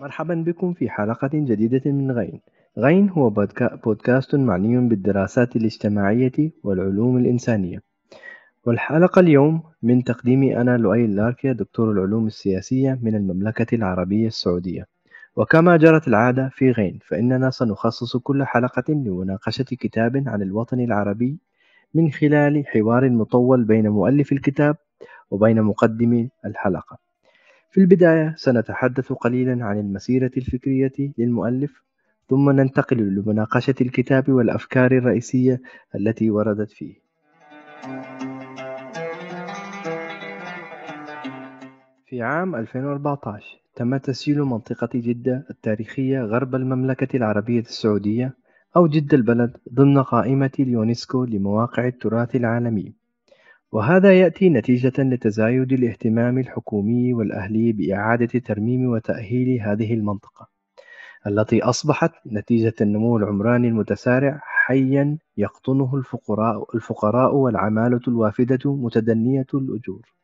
مرحبا بكم في حلقة جديدة من غين. غين هو بودكاست معني بالدراسات الاجتماعية والعلوم الإنسانية. والحلقة اليوم من تقديمي أنا لؤي لاركيا دكتور العلوم السياسية من المملكة العربية السعودية. وكما جرت العادة في غين فإننا سنخصص كل حلقة لمناقشة كتاب عن الوطن العربي من خلال حوار مطول بين مؤلف الكتاب وبين مقدم الحلقة. في البداية. سنتحدث قليلا عن المسيرة الفكرية للمؤلف ثم ننتقل لمناقشة الكتاب والأفكار الرئيسية التي وردت فيه. في عام 2014 تم تسجيل منطقة جدة التاريخية غرب المملكة العربية السعودية أو جدة البلد ضمن قائمة اليونسكو لمواقع التراث العالمي. وهذا يأتي نتيجة لتزايد الاهتمام الحكومي والأهلي بإعادة ترميم وتأهيل هذه المنطقة التي أصبحت نتيجة النمو العمراني المتسارع حيا يقطنه الفقراء, الفقراء والعمالة الوافدة متدنية الأجور.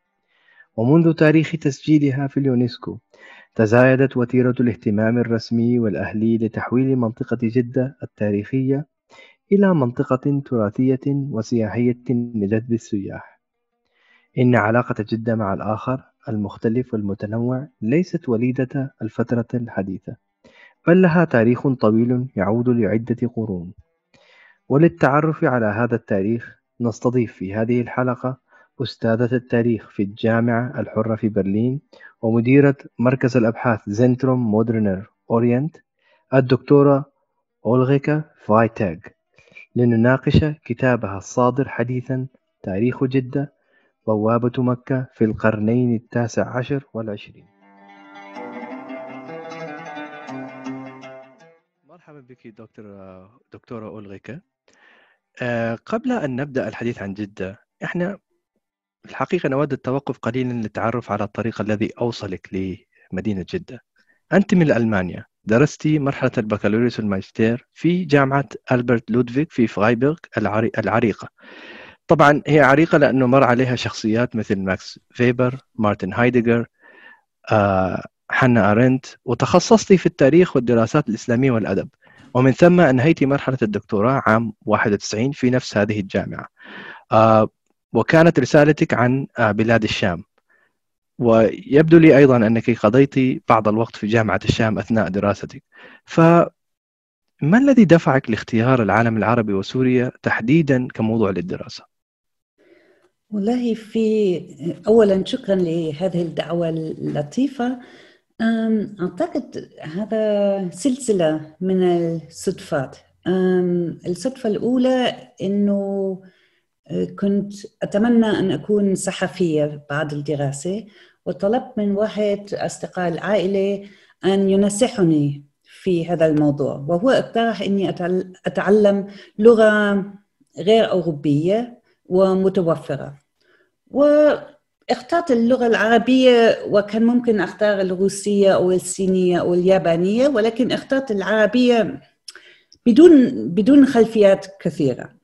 ومنذ تاريخ تسجيلها في اليونسكو تزايدت وتيرة الاهتمام الرسمي والأهلي لتحويل منطقة جدة التاريخية إلى منطقة تراثية وسياحية لجذب السياح. إن علاقة جدة مع الآخر المختلف والمتنوع ليست وليدة الفترة الحديثة بل لها تاريخ طويل يعود لعدة قرون. وللتعرف على هذا التاريخ نستضيف في هذه الحلقة أستاذة التاريخ في الجامعة الحرة في برلين ومديرة مركز الأبحاث Zentrum Moderner Orient الدكتورة أولغيكا فايتاغ لنناقش كتابها الصادر حديثا تاريخ جدة بوابة مكة في القرنين التاسع عشر والعشرين. مرحبا بك دكتور دكتورة أولغيكا أه قبل أن نبدأ الحديث عن جدة إحنا الحقيقة نود التوقف قليلا للتعرف على الطريق الذي أوصلك لمدينة جدة. أنت من ألمانيا. درستي مرحلة البكالوريوس والماجستير في جامعة ألبرت لودفيك في فرايبورغ العريقة. طبعا هي عريقة لأنه مر عليها شخصيات مثل ماكس فيبر مارتن هايدجر آه، حنا أرنت وتخصصتي في التاريخ والدراسات الإسلامية والأدب. ومن ثم أنهيت مرحلة الدكتوراه عام 91 في نفس هذه الجامعة. آه، وكانت رسالتك عن آه، بلاد الشام. ويبدو لي أيضا أنك قضيت بعض الوقت في جامعة الشام أثناء دراستك. فما الذي دفعك لاختيار العالم العربي وسوريا تحديدا كموضوع للدراسة؟ والله في أولا شكرا لهذه الدعوة اللطيفة. أعتقد هذا سلسلة من الصدفات. الصدفة الأولى أنه كنت أتمنى أن أكون صحفية بعد الدراسة وطلبت من واحد أصدقاء العائلة أن ينصحني في هذا الموضوع وهو اقترح أني أتعلم لغة غير أوروبية ومتوفرة. واخترت اللغة العربية وكان ممكن أختار الروسية أو الصينية أو اليابانية ولكن اخترت العربية بدون بدون خلفيات كثيرة.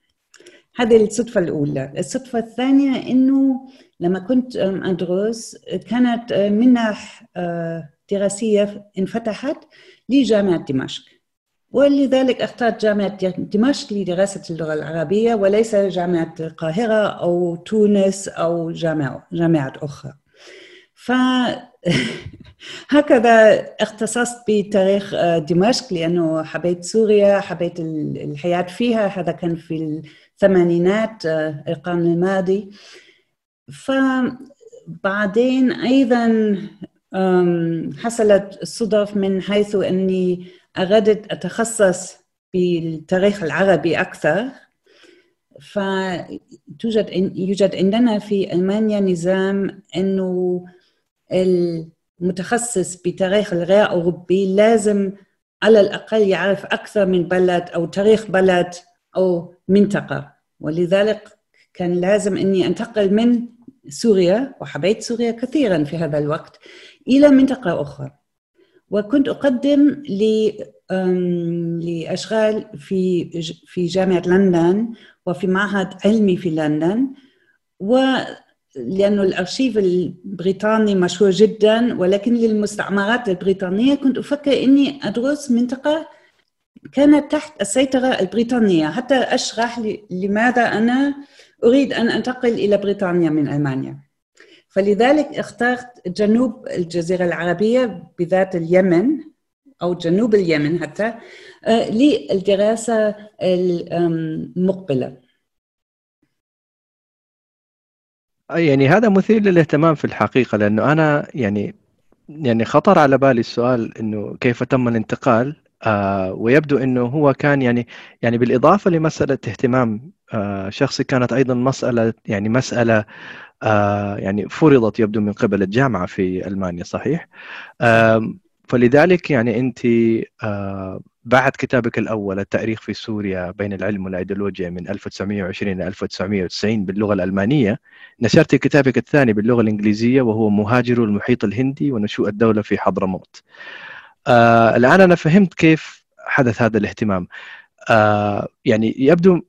هذه الصدفة الأولى. الصدفة الثانية أنه لما كنت أدرس كانت منح آه، دراسية انفتحت لجامعة دمشق. ولذلك اخترت جامعة دمشق لدراسة اللغة العربية وليس جامعة القاهرة أو تونس أو جامعة جامعات أخرى. ف هكذا اختصصت بتاريخ آه، دمشق لأنه حبيت سوريا حبيت الحياة فيها. هذا كان في الثمانينات آه، القرن الماضي. فبعدين أيضا حصلت الصدف من حيث أني أردت أتخصص بالتاريخ العربي أكثر. فتوجد يوجد عندنا في ألمانيا نظام أنه المتخصص بتاريخ الغير أوروبي لازم على الأقل يعرف أكثر من بلد أو تاريخ بلد أو منطقة. ولذلك كان لازم أني أنتقل من سوريا وحبيت سوريا كثيرا في هذا الوقت إلى منطقة أخرى. وكنت أقدم لأشغال في في جامعة لندن وفي معهد علمي في لندن. و لأنه الأرشيف البريطاني مشهور جدا ولكن للمستعمرات البريطانية كنت أفكر أني أدرس منطقة كانت تحت السيطرة البريطانية. حتى أشرح لماذا أنا أريد أن أنتقل إلى بريطانيا من ألمانيا. فلذلك اخترت جنوب الجزيرة العربية بذات اليمن أو جنوب اليمن حتى آه، للدراسة المقبلة. يعني هذا مثير للاهتمام في الحقيقة لأنه أنا يعني يعني خطر على بالي السؤال إنه كيف تم الانتقال آه ويبدو إنه هو كان يعني يعني بالإضافة لمسألة اهتمام آه شخصي كانت أيضا مسألة يعني مسألة آه يعني فرضت يبدو من قبل الجامعة في ألمانيا صحيح؟ آه فلذلك يعني أنت آه بعد كتابك الأول التأريخ في سوريا بين العلم والأيديولوجيا من 1920 إلى 1990 باللغة الألمانية نشرت كتابك الثاني باللغة الإنجليزية وهو مهاجر المحيط الهندي ونشوء الدولة في حضرموت. آه الآن أنا فهمت كيف حدث هذا الاهتمام. آه يعني يبدو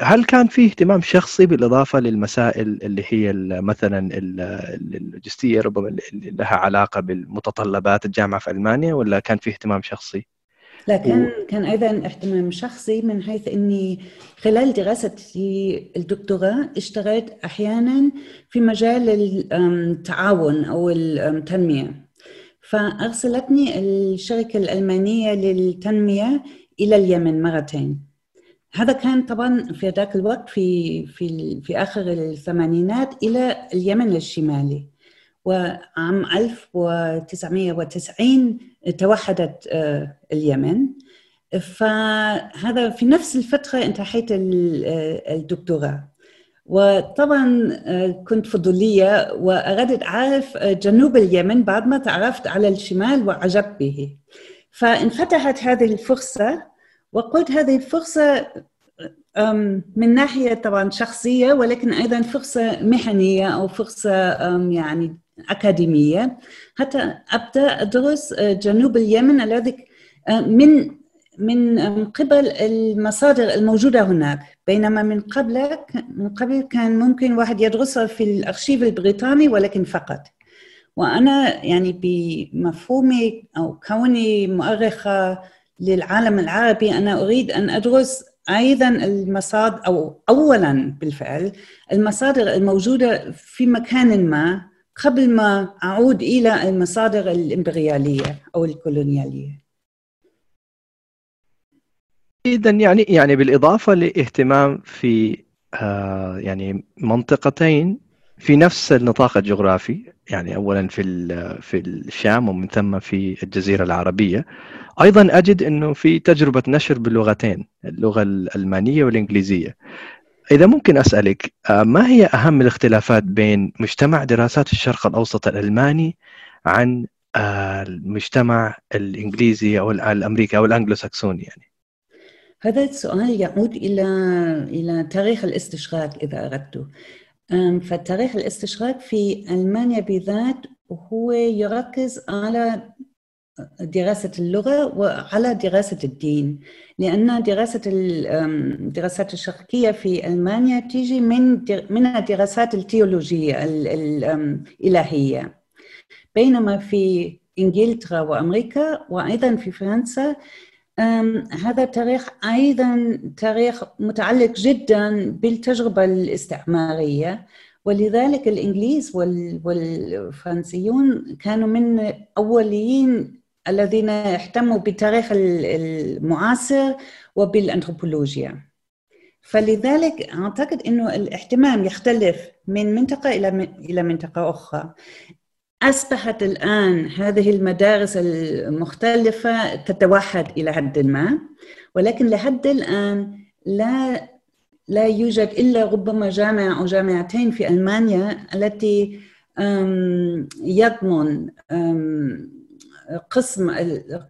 هل كان في اهتمام شخصي بالإضافة للمسائل اللي هي مثلا اللوجستية ربما اللي لها علاقة بالمتطلبات الجامعة في ألمانيا ولا كان في اهتمام شخصي؟ لا كان و... كان أيضا اهتمام شخصي من حيث إني خلال دراستي الدكتوراه اشتغلت أحيانا في مجال التعاون أو التنمية فأرسلتني الشركة الألمانية للتنمية إلى اليمن مرتين هذا كان طبعا في ذاك الوقت في في في آخر الثمانينات إلى اليمن الشمالي. وعام 1990 توحدت آه، اليمن. فهذا في نفس الفترة انتهيت آه، الدكتوراه. وطبعا آه، كنت فضولية وأردت أعرف جنوب اليمن بعد ما تعرفت على الشمال وعجبت به. فانفتحت هذه الفرصة وقلت هذه الفرصة من ناحية طبعا شخصية ولكن أيضا فرصة مهنية أو فرصة يعني أكاديمية. حتى أبدأ أدرس آه، جنوب اليمن الذي آه، من من قبل المصادر الموجودة هناك. بينما من قبل من قبل كان ممكن واحد يدرسها في الأرشيف البريطاني ولكن فقط. وأنا يعني بمفهومي أو كوني مؤرخة للعالم العربي أنا أريد أن أدرس أيضا المصادر أو اولا بالفعل المصادر الموجودة في مكان ما قبل ما أعود إلى المصادر الإمبريالية أو الكولونيالية. اذا يعني يعني بالإضافة لاهتمام في آه يعني منطقتين في نفس النطاق الجغرافي يعني اولا في في الشام ومن ثم في الجزيرة العربية. أيضا أجد إنه في تجربة نشر باللغتين اللغة الألمانية والإنجليزية. إذا ممكن أسألك آه، ما هي أهم الاختلافات بين مجتمع دراسات الشرق الأوسط الألماني عن آه، المجتمع الإنجليزي أو الأمريكي أو الانجلو ساكسوني يعني؟ هذا السؤال يعود إلى إلى تاريخ الاستشراق إذا أردت. فتاريخ الاستشراق في ألمانيا بالذات هو يركز على دراسة اللغة وعلى دراسة الدين. لأن دراسة الدراسات الشرقية في ألمانيا تيجي من من الدراسات التيولوجية الإلهية بينما في إنجلترا وأمريكا وأيضا في فرنسا هذا تاريخ أيضا تاريخ متعلق جدا بالتجربة الاستعمارية ولذلك الإنجليز والفرنسيون كانوا من أوليين الذين اهتموا بالتاريخ المعاصر وبالأنثروبولوجيا. فلذلك أعتقد أنه الاهتمام يختلف من منطقة إلى إلى منطقة أخرى. أصبحت الآن هذه المدارس المختلفة تتوحد إلى حد ما ولكن لحد الآن لا لا يوجد إلا ربما جامعة أو جامعتين في ألمانيا التي يضمن قسم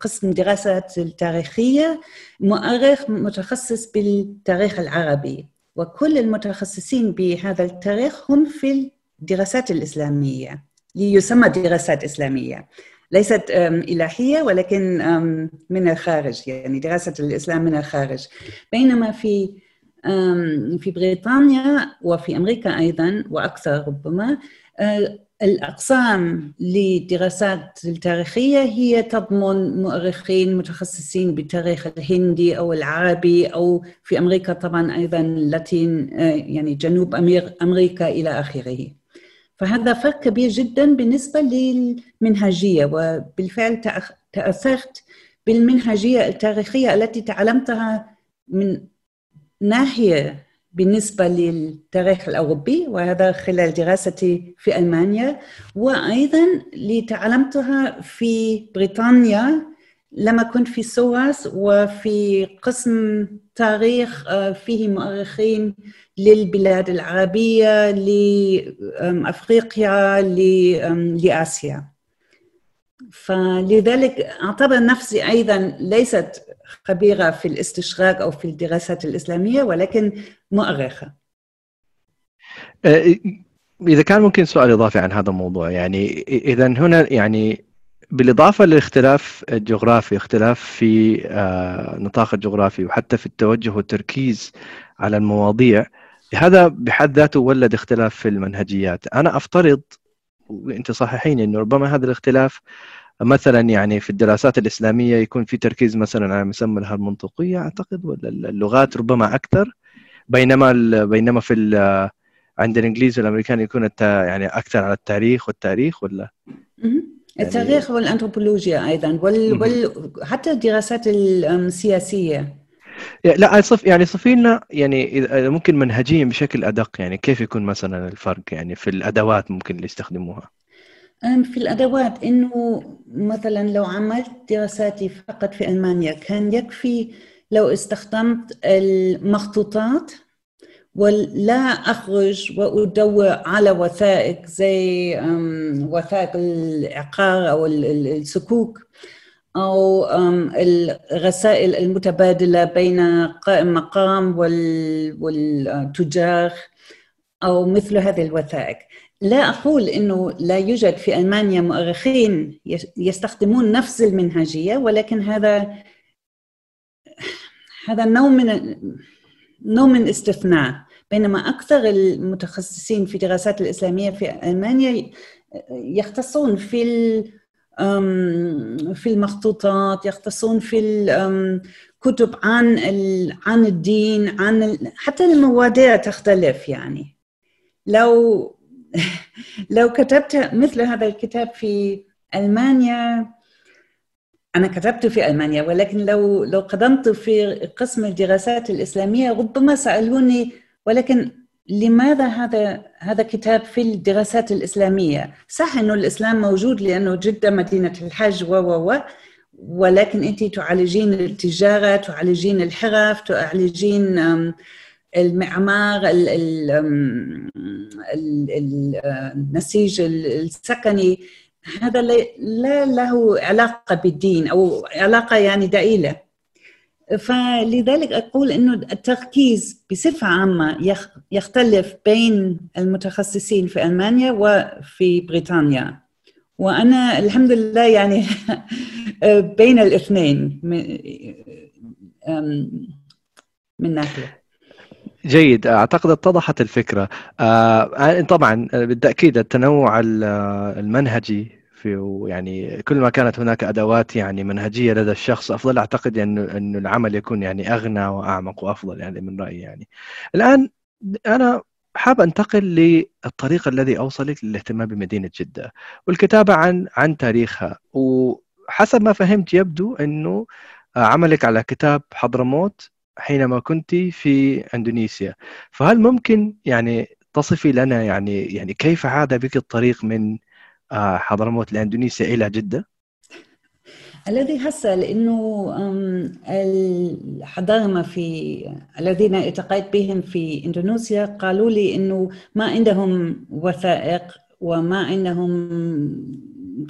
قسم دراسات التاريخية مؤرخ متخصص بالتاريخ العربي. وكل المتخصصين بهذا التاريخ هم في الدراسات الإسلامية. ليسمى دراسات إسلامية. ليست إلهية ولكن من الخارج يعني دراسة الإسلام من الخارج. بينما في في بريطانيا وفي أمريكا أيضا وأكثر ربما الأقسام للدراسات التاريخية هي تضمن مؤرخين متخصصين بالتاريخ الهندي أو العربي أو في أمريكا طبعا أيضا لاتين يعني جنوب أمريكا إلى آخره. فهذا فرق كبير جدا بالنسبة للمنهجية وبالفعل تأثرت بالمنهجية التاريخية التي تعلمتها من ناحية بالنسبة للتاريخ الأوروبي وهذا خلال دراستي في ألمانيا وأيضا لتعلمتها في بريطانيا لما كنت في سواس وفي قسم تاريخ آه، فيه مؤرخين للبلاد العربية لأفريقيا لآسيا. فلذلك أعتبر نفسي أيضا ليست خبيرة في الاستشراق أو في الدراسات الإسلامية ولكن مؤرخة. أه، إذا كان ممكن سؤال إضافي عن هذا الموضوع يعني إذا هنا يعني بالإضافة لاختلاف الجغرافي اختلاف في أه، نطاق الجغرافي وحتى في التوجه والتركيز على المواضيع هذا بحد ذاته ولد اختلاف في المنهجيات. أنا أفترض وأنت صحيحين إنه ربما هذا الاختلاف مثلا يعني في الدراسات الإسلامية يكون في تركيز مثلا على مسمى المنطقية أعتقد ولا اللغات ربما أكثر بينما بينما في عند الإنجليز والأمريكان يكون يعني أكثر على التاريخ والتاريخ ولا؟ التاريخ والأنثروبولوجيا أيضا وال... وال... حتى الدراسات السياسية. لا صف يعني صفي لنا يعني ممكن منهجيا بشكل أدق يعني كيف يكون مثلا الفرق يعني في الأدوات ممكن اللي يستخدموها؟ في الأدوات إنه مثلا لو عملت دراساتي فقط في ألمانيا كان يكفي لو استخدمت المخطوطات ولا أخرج وأدور على وثائق زي وثائق العقار أو السكوك أو الرسائل المتبادلة بين قائم مقام والتجار أو مثل هذه الوثائق. لا أقول أنه لا يوجد في ألمانيا مؤرخين يستخدمون نفس المنهجية ولكن هذا هذا نوع من نوع من استثناء. بينما أكثر المتخصصين في الدراسات الإسلامية في ألمانيا يختصون في في المخطوطات يختصون في الكتب عن عن الدين عن حتى المواضيع تختلف يعني. لو لو كتبت مثل هذا الكتاب في ألمانيا أنا كتبته في ألمانيا ولكن لو لو قدمت في قسم الدراسات الإسلامية ربما سألوني ولكن لماذا هذا هذا كتاب في الدراسات الإسلامية؟ صح أنه الإسلام موجود لأنه جده مدينة الحج و و ولكن أنت تعالجين التجارة، تعالجين الحرف، تعالجين المعمار النسيج السكني هذا لا له علاقة بالدين أو علاقة يعني دائلة فلذلك أقول أنه التركيز بصفة عامة يختلف بين المتخصصين في ألمانيا وفي بريطانيا. وأنا الحمد لله يعني بين الاثنين من ناحية. جيد. أعتقد اتضحت الفكرة. آه، طبعا بالتأكيد التنوع المنهجي في يعني كل ما كانت هناك أدوات يعني منهجية لدى الشخص أفضل أعتقد انه انه العمل يكون يعني أغنى وأعمق وأفضل يعني من رأيي يعني. الآن أنا حاب أنتقل للطريق الذي أوصلك للاهتمام بمدينة جدة والكتابة عن عن تاريخها وحسب ما فهمت يبدو انه عملك على كتاب حضرموت حينما كنت في إندونيسيا فهل ممكن يعني تصفي لنا يعني يعني كيف عاد بك الطريق من حضرموت لأندونيسيا إلى جدة؟ الذي حصل انه الحضارمه في الذين التقيت بهم في إندونيسيا قالوا لي إنه ما عندهم وثائق وما عندهم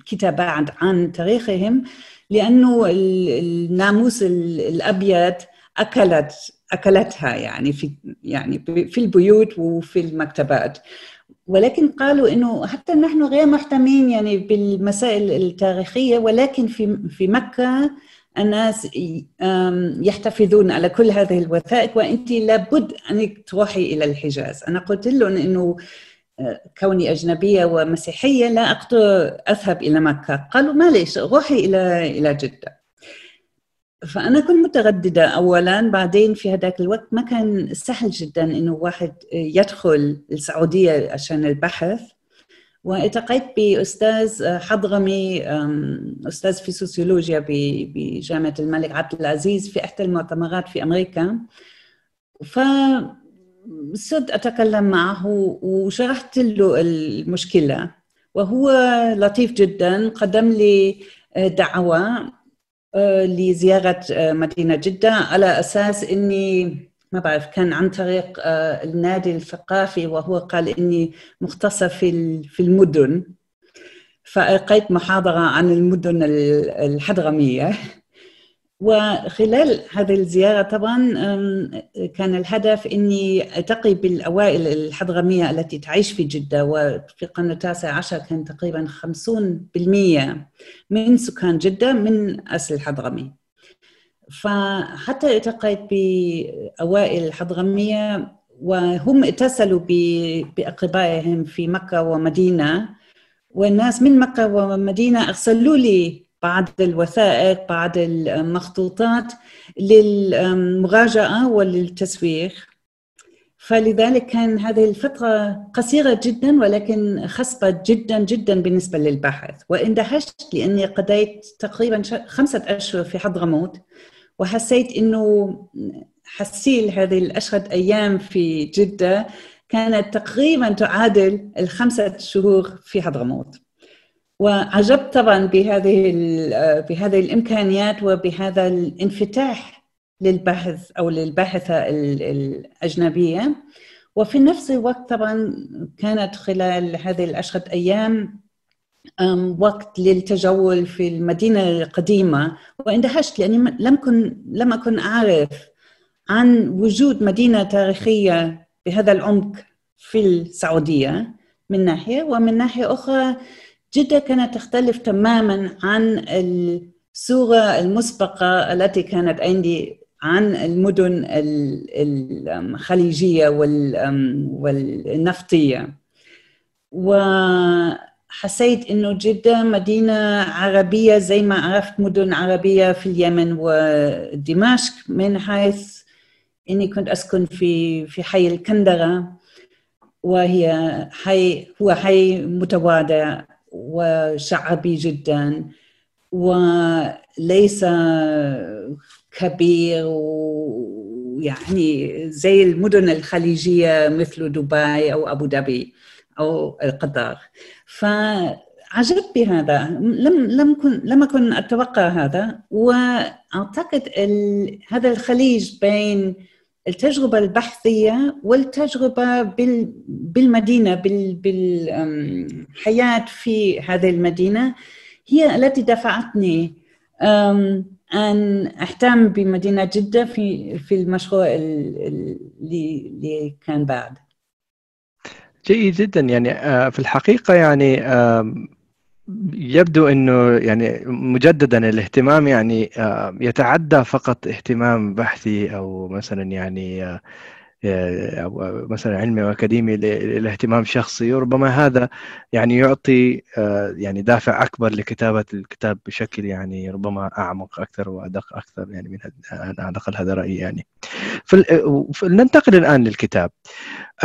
كتابات عن تاريخهم لأنه الناموس الابيض أكلت أكلتها يعني في يعني في البيوت وفي المكتبات ولكن قالوا إنه حتى نحن غير مهتمين يعني بالمسائل التاريخية ولكن في في مكة الناس يحتفظون على كل هذه الوثائق وانت لابد انك تروحي إلى الحجاز. أنا قلت لهم إنه آه، كوني أجنبية ومسيحية لا أقدر أذهب إلى مكة. قالوا معليش روحي إلى إلى جدة. فأنا كنت مترددة اولا بعدين في هذاك الوقت ما كان سهل جدا إنه واحد يدخل السعودية عشان البحث. وألتقيت بأستاذ حضرمي أستاذ في سوسيولوجيا بجامعة الملك عبد العزيز في إحدى المؤتمرات في أمريكا. ف صرت أتكلم معه وشرحت له المشكلة. وهو لطيف جدا قدم لي دعوة. آه، لزيارة آه، مدينة جدة على أساس إني ما بعرف كان عن طريق آه، النادي الثقافي وهو قال إني مختصة في في المدن. فألقيت محاضرة عن المدن الحضرمية. وخلال هذه الزيارة طبعا كان الهدف أني ألتقي بالأوائل الحضرمية التي تعيش في جدة وفي القرن التاسع عشر كان تقريبا 50% من سكان جدة من أصل حضرمي فحتى التقيت بأوائل الحضرمية وهم اتصلوا بأقربائهم في مكة ومدينة والناس من مكة ومدينة أرسلوا لي بعض الوثائق بعض المخطوطات للمراجعة وللتسويق. فلذلك كان هذه الفترة قصيرة جدا ولكن خصبة جدا جدا بالنسبة للبحث واندهشت لأني قضيت تقريبا خمسة أشهر في حضرموت وحسيت إنه حسيل هذه الأشهر أيام في جدة كانت تقريبا تعادل الخمسة شهور في حضرموت. وعجبت طبعا بهذه بهذه الإمكانيات وبهذا الانفتاح للبحث أو للباحثة الأجنبية. وفي نفس الوقت طبعا كانت خلال هذه الاشهر أيام وقت للتجول في المدينة القديمة. واندهشت لأني لم كن لم أكن أعرف عن وجود مدينة تاريخية بهذا العمق في السعودية من ناحية ومن ناحية أخرى جدة كانت تختلف تماما عن الصورة المسبقة التي كانت عندي عن المدن الخليجية والنفطية. و حسيت إنه جدة مدينة عربية زي ما عرفت مدن عربية في اليمن ودمشق من حيث إني كنت أسكن في في حي الكندرة وهي حي هو حي متواضع وشعبي جدا وليس كبير ويعني زي المدن الخليجية مثل دبي أو أبو ظبي أو القطار فعجبت بهذا. لم لم كن لم أكن أتوقع هذا. وأعتقد ال... هذا الخليج بين التجربة البحثية والتجربة بال... بالمدينة بال... بالحياة في هذه المدينة هي التي دفعتني أن أهتم بمدينة جدة في في المشروع اللي, اللي كان بعد. جيد جدا يعني آه، في الحقيقة يعني يبدو إنه يعني مجددا الاهتمام يعني يتعدى فقط اهتمام بحثي أو مثلا يعني آه، أو مثلا علمي واكاديمي لاهتمام شخصي وربما هذا يعني يعطي آه، يعني دافع أكبر لكتابة الكتاب بشكل يعني ربما أعمق أكثر وأدق أكثر يعني من على الأقل هذا رأيي يعني. فلننتقل الآن للكتاب.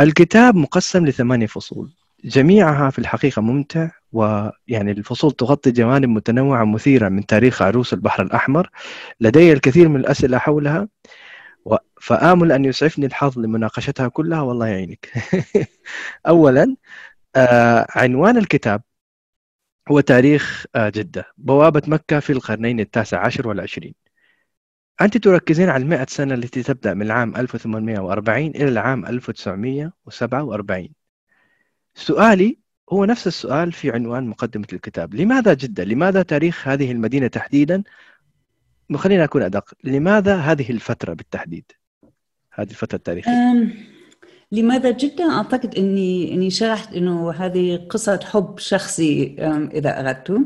الكتاب مقسم لثمانية فصول جميعها في الحقيقة ممتع ويعني الفصول تغطي جوانب متنوعة مثيرة من تاريخ عروس البحر الأحمر. لدي الكثير من الأسئلة حولها فآمل أن يسعفني الحظ لمناقشتها كلها والله يعينك. أولا آه عنوان الكتاب هو تاريخ آه جدة بوابة مكة في القرنين التاسع عشر والعشرين. أنت تركزين على المئة سنة التي تبدأ من العام 1840 إلى العام 1947 سؤالي هو نفس السؤال في عنوان مقدمة الكتاب لماذا جدة؟ لماذا تاريخ هذه المدينة تحديدا؟ خلينا أكون أدق لماذا هذه الفترة بالتحديد؟ هذه الفترة التاريخية لماذا جدا أعتقد أني أني شرحت أنه هذه قصة حب شخصي إذا أردت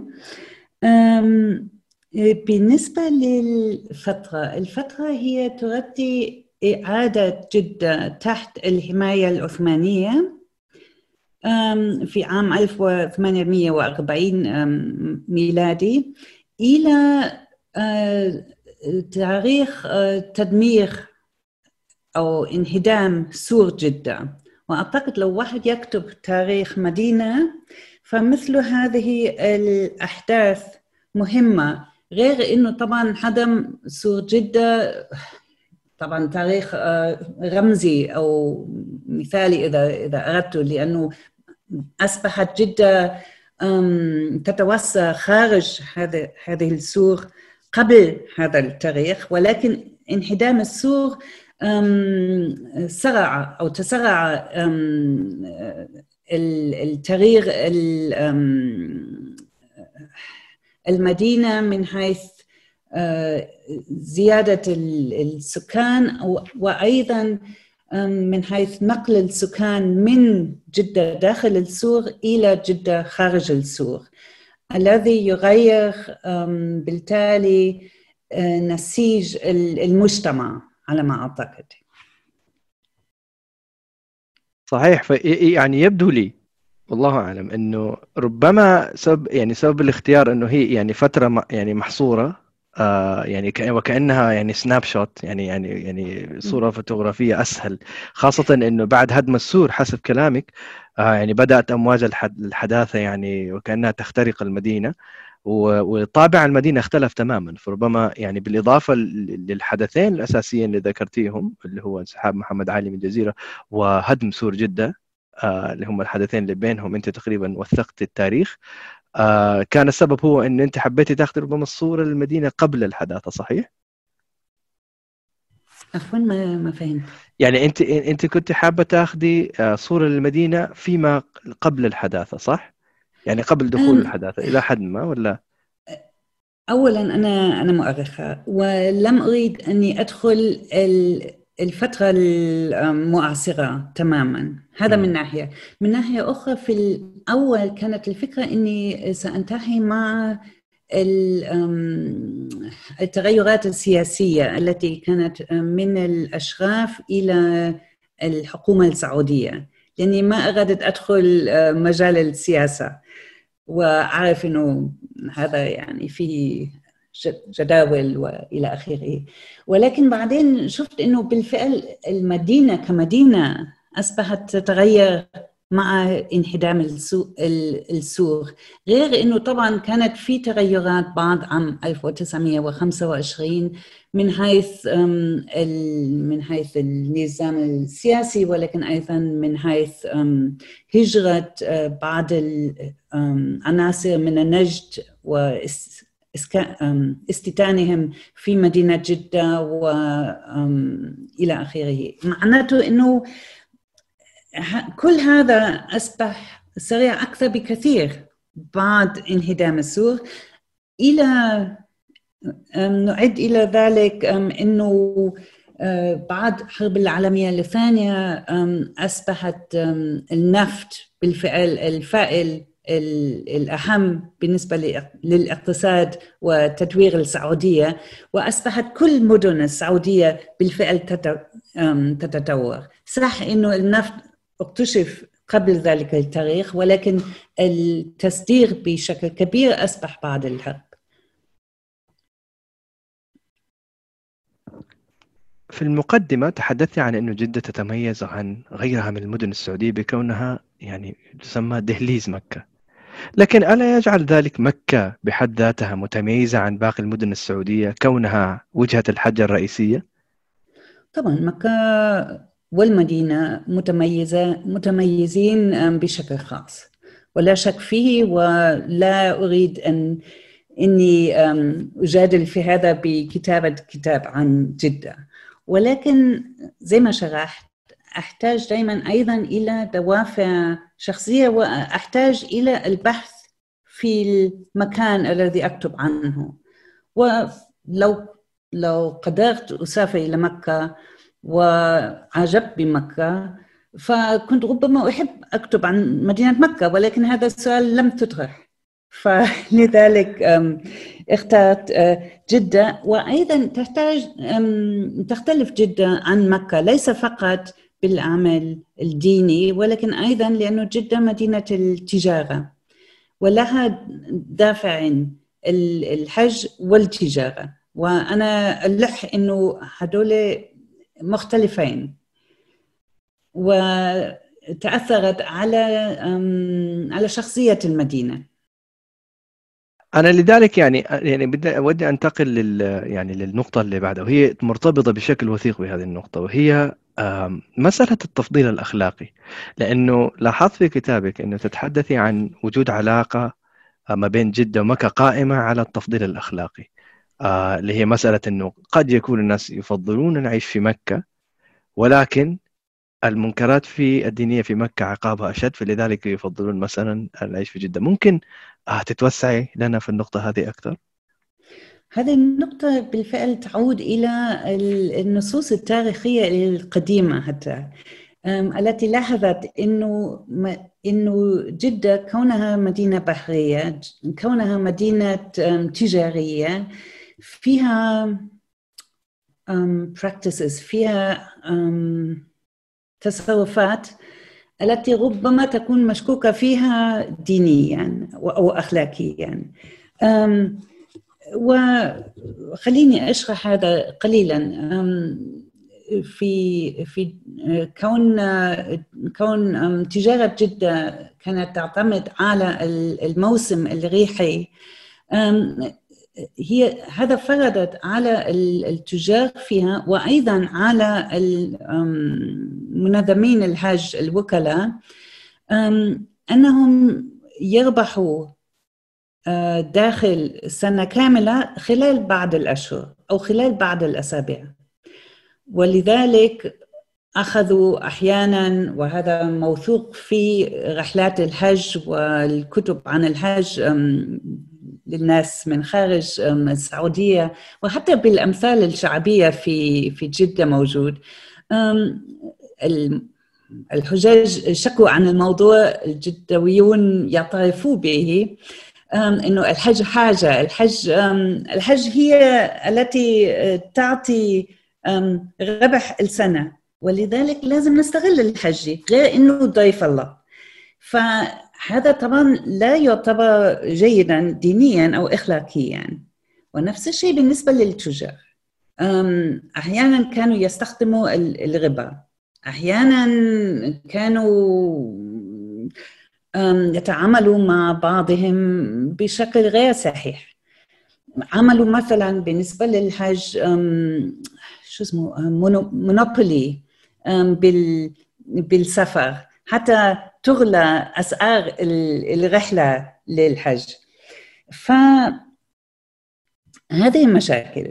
بالنسبة للفترة الفترة هي تغطي إعادة جدة تحت الحماية العثمانية في عام 1840 ميلادي إلى تاريخ تدمير أو انهدام سور جدة. وأعتقد لو واحد يكتب تاريخ مدينة فمثل هذه الأحداث مهمة غير أنه طبعا هدم سور جدة طبعا تاريخ آه، رمزي أو مثالي إذا إذا أردت لأنه أصبحت جدة تتوسع خارج هذا هذه السور قبل هذا التاريخ ولكن انهدام السور سرع أو تسرع التغيير المدينة من حيث زيادة السكان وأيضا من حيث نقل السكان من جدة داخل السور إلى جدة خارج السور الذي يغير بالتالي نسيج المجتمع على ما أعتقد. صحيح. يعني يبدو لي والله أعلم إنه ربما سبب يعني سبب الاختيار إنه هي يعني فترة يعني محصورة آه يعني وكأنها يعني سناب شوت يعني يعني يعني صورة فوتوغرافية أسهل خاصة إنه بعد هدم السور حسب كلامك. آه يعني بدأت أمواج الحداثة يعني وكأنها تخترق المدينة وطابع المدينة اختلف تماما. فربما يعني بالإضافة للحدثين الأساسيين اللي ذكرتيهم اللي هو انسحاب محمد علي من الجزيره وهدم سور جدة آه اللي هم الحدثين اللي بينهم أنت تقريبا وثقت التاريخ. آه كان السبب هو إن أنت حبيتي تاخذي ربما الصورة للمدينة قبل الحداثة صحيح؟ عفوا ما ما فهمت يعني أنت أنت كنت حابة تاخذي آه، صورة للمدينة فيما قبل الحداثة صح؟ يعني قبل دخول الحداثة إلى حد ما ولا؟ اولا أنا أنا مؤرخة ولم أريد أني أدخل الفترة المعاصرة تماما هذا من ناحية من ناحية أخرى في الأول كانت الفكرة أني سأنتهي مع التغيرات السياسية التي كانت من الأشراف إلى الحكومة السعودية لأني ما أردت أدخل مجال السياسة. وأعرف أنه هذا يعني فيه جداول وإلى آخره. ولكن بعدين شفت إنه بالفعل المدينة كمدينة أصبحت تتغير مع انهدام السور غير إنه طبعا كانت في تغيرات بعد عام 1925 من حيث من حيث النظام السياسي ولكن أيضا من حيث هجرة بعض العناصر من النجد استيطانهم في مدينة جدة وإلى آخره. معناته أنه كل هذا أصبح سريع أكثر بكثير بعد انهدام السور إلى نعد إلى ذلك أنه أه، بعد الحرب العالمية الثانية أصبحت النفط بالفعل الفائل الأهم بالنسبة للاقتصاد وتطوير السعودية. وأصبحت كل مدن السعودية بالفعل تتطور. صح أنه النفط اكتشف قبل ذلك التاريخ ولكن التصدير بشكل كبير أصبح بعد الحرب في المقدمة تحدثت عن أن جدة تتميز عن غيرها من المدن السعودية بكونها يعني تسمى دهليز مكة لكن ألا يجعل ذلك مكة بحد ذاتها متميزة عن باقي المدن السعودية كونها وجهة الحج الرئيسية؟ طبعا مكة والمدينة متميزة متميزين بشكل خاص. ولا شك فيه ولا أريد أن إني أجادل في هذا بكتابة كتاب عن جدة. ولكن زي ما شرحت أحتاج دائما أيضا إلى دوافع شخصية وأحتاج إلى البحث في المكان الذي أكتب عنه. ولو لو قدرت أسافر إلى مكة وعجبت بمكة. فكنت ربما أحب أكتب عن مدينة مكة ولكن هذا السؤال لم تطرح. فلذلك اخترت جدة. وأيضا تحتاج تختلف جدة عن مكة. ليس فقط بالعمل الديني ولكن أيضا لأنه جدة مدينة التجارة ولها دافعين الحج والتجارة. وأنا ألح إنه هدول مختلفين. وتأثرت على على شخصية المدينة. أنا لذلك يعني يعني بدي اودي أنتقل لل يعني للنقطة اللي بعدها وهي مرتبطة بشكل وثيق بهذه النقطة وهي مسألة التفضيل الأخلاقي. لأنه لاحظت في كتابك أنه تتحدثي عن وجود علاقة ما بين جدة ومكة قائمة على التفضيل الأخلاقي. آه، اللي هي مسألة إنه قد يكون الناس يفضلون نعيش في مكة ولكن المنكرات في الدينية في مكة عقابها أشد فلذلك يفضلون مثلا العيش في جدة. ممكن آه تتوسعي لنا في النقطة هذه أكثر؟ هذه النقطة بالفعل تعود إلى النصوص التاريخية القديمة حتى التي لاحظت إنه إنه جدة كونها مدينة بحرية كونها مدينة تجارية فيها practices فيها تصرفات التي ربما تكون مشكوكة فيها دينيا أو أخلاقيا. وخليني أشرح هذا قليلا. في في كون كون تجارة جدة كانت تعتمد على الموسم الريحي. هي هذا فرضت على التجار فيها وأيضا على منظمين الحج الوكلاء أنهم يربحوا آه، داخل سنة كاملة خلال بعض الأشهر أو خلال بعض الأسابيع. ولذلك أخذوا أحيانا وهذا موثوق في رحلات الحج والكتب عن الحج للناس من خارج السعودية وحتى بالأمثال الشعبية في في جدة موجود. الحجاج شكوا عن الموضوع الجدويون يعترفوا به. إنه الحج حاجة. الحج الحج هي التي تعطي ربح السنة. ولذلك لازم نستغل الحج غير إنه ضيف الله. فهذا طبعا لا يعتبر جيدا دينيا أو اخلاقيا. ونفس الشيء بالنسبة للتجار. أحيانا كانوا يستخدموا الربا. أحيانا كانوا يتعاملوا مع بعضهم بشكل غير صحيح. عملوا مثلا بالنسبة للحج شو اسمه مونوبولي بالسفر. حتى تغلى أسعار الرحلة للحج. ف هذه المشاكل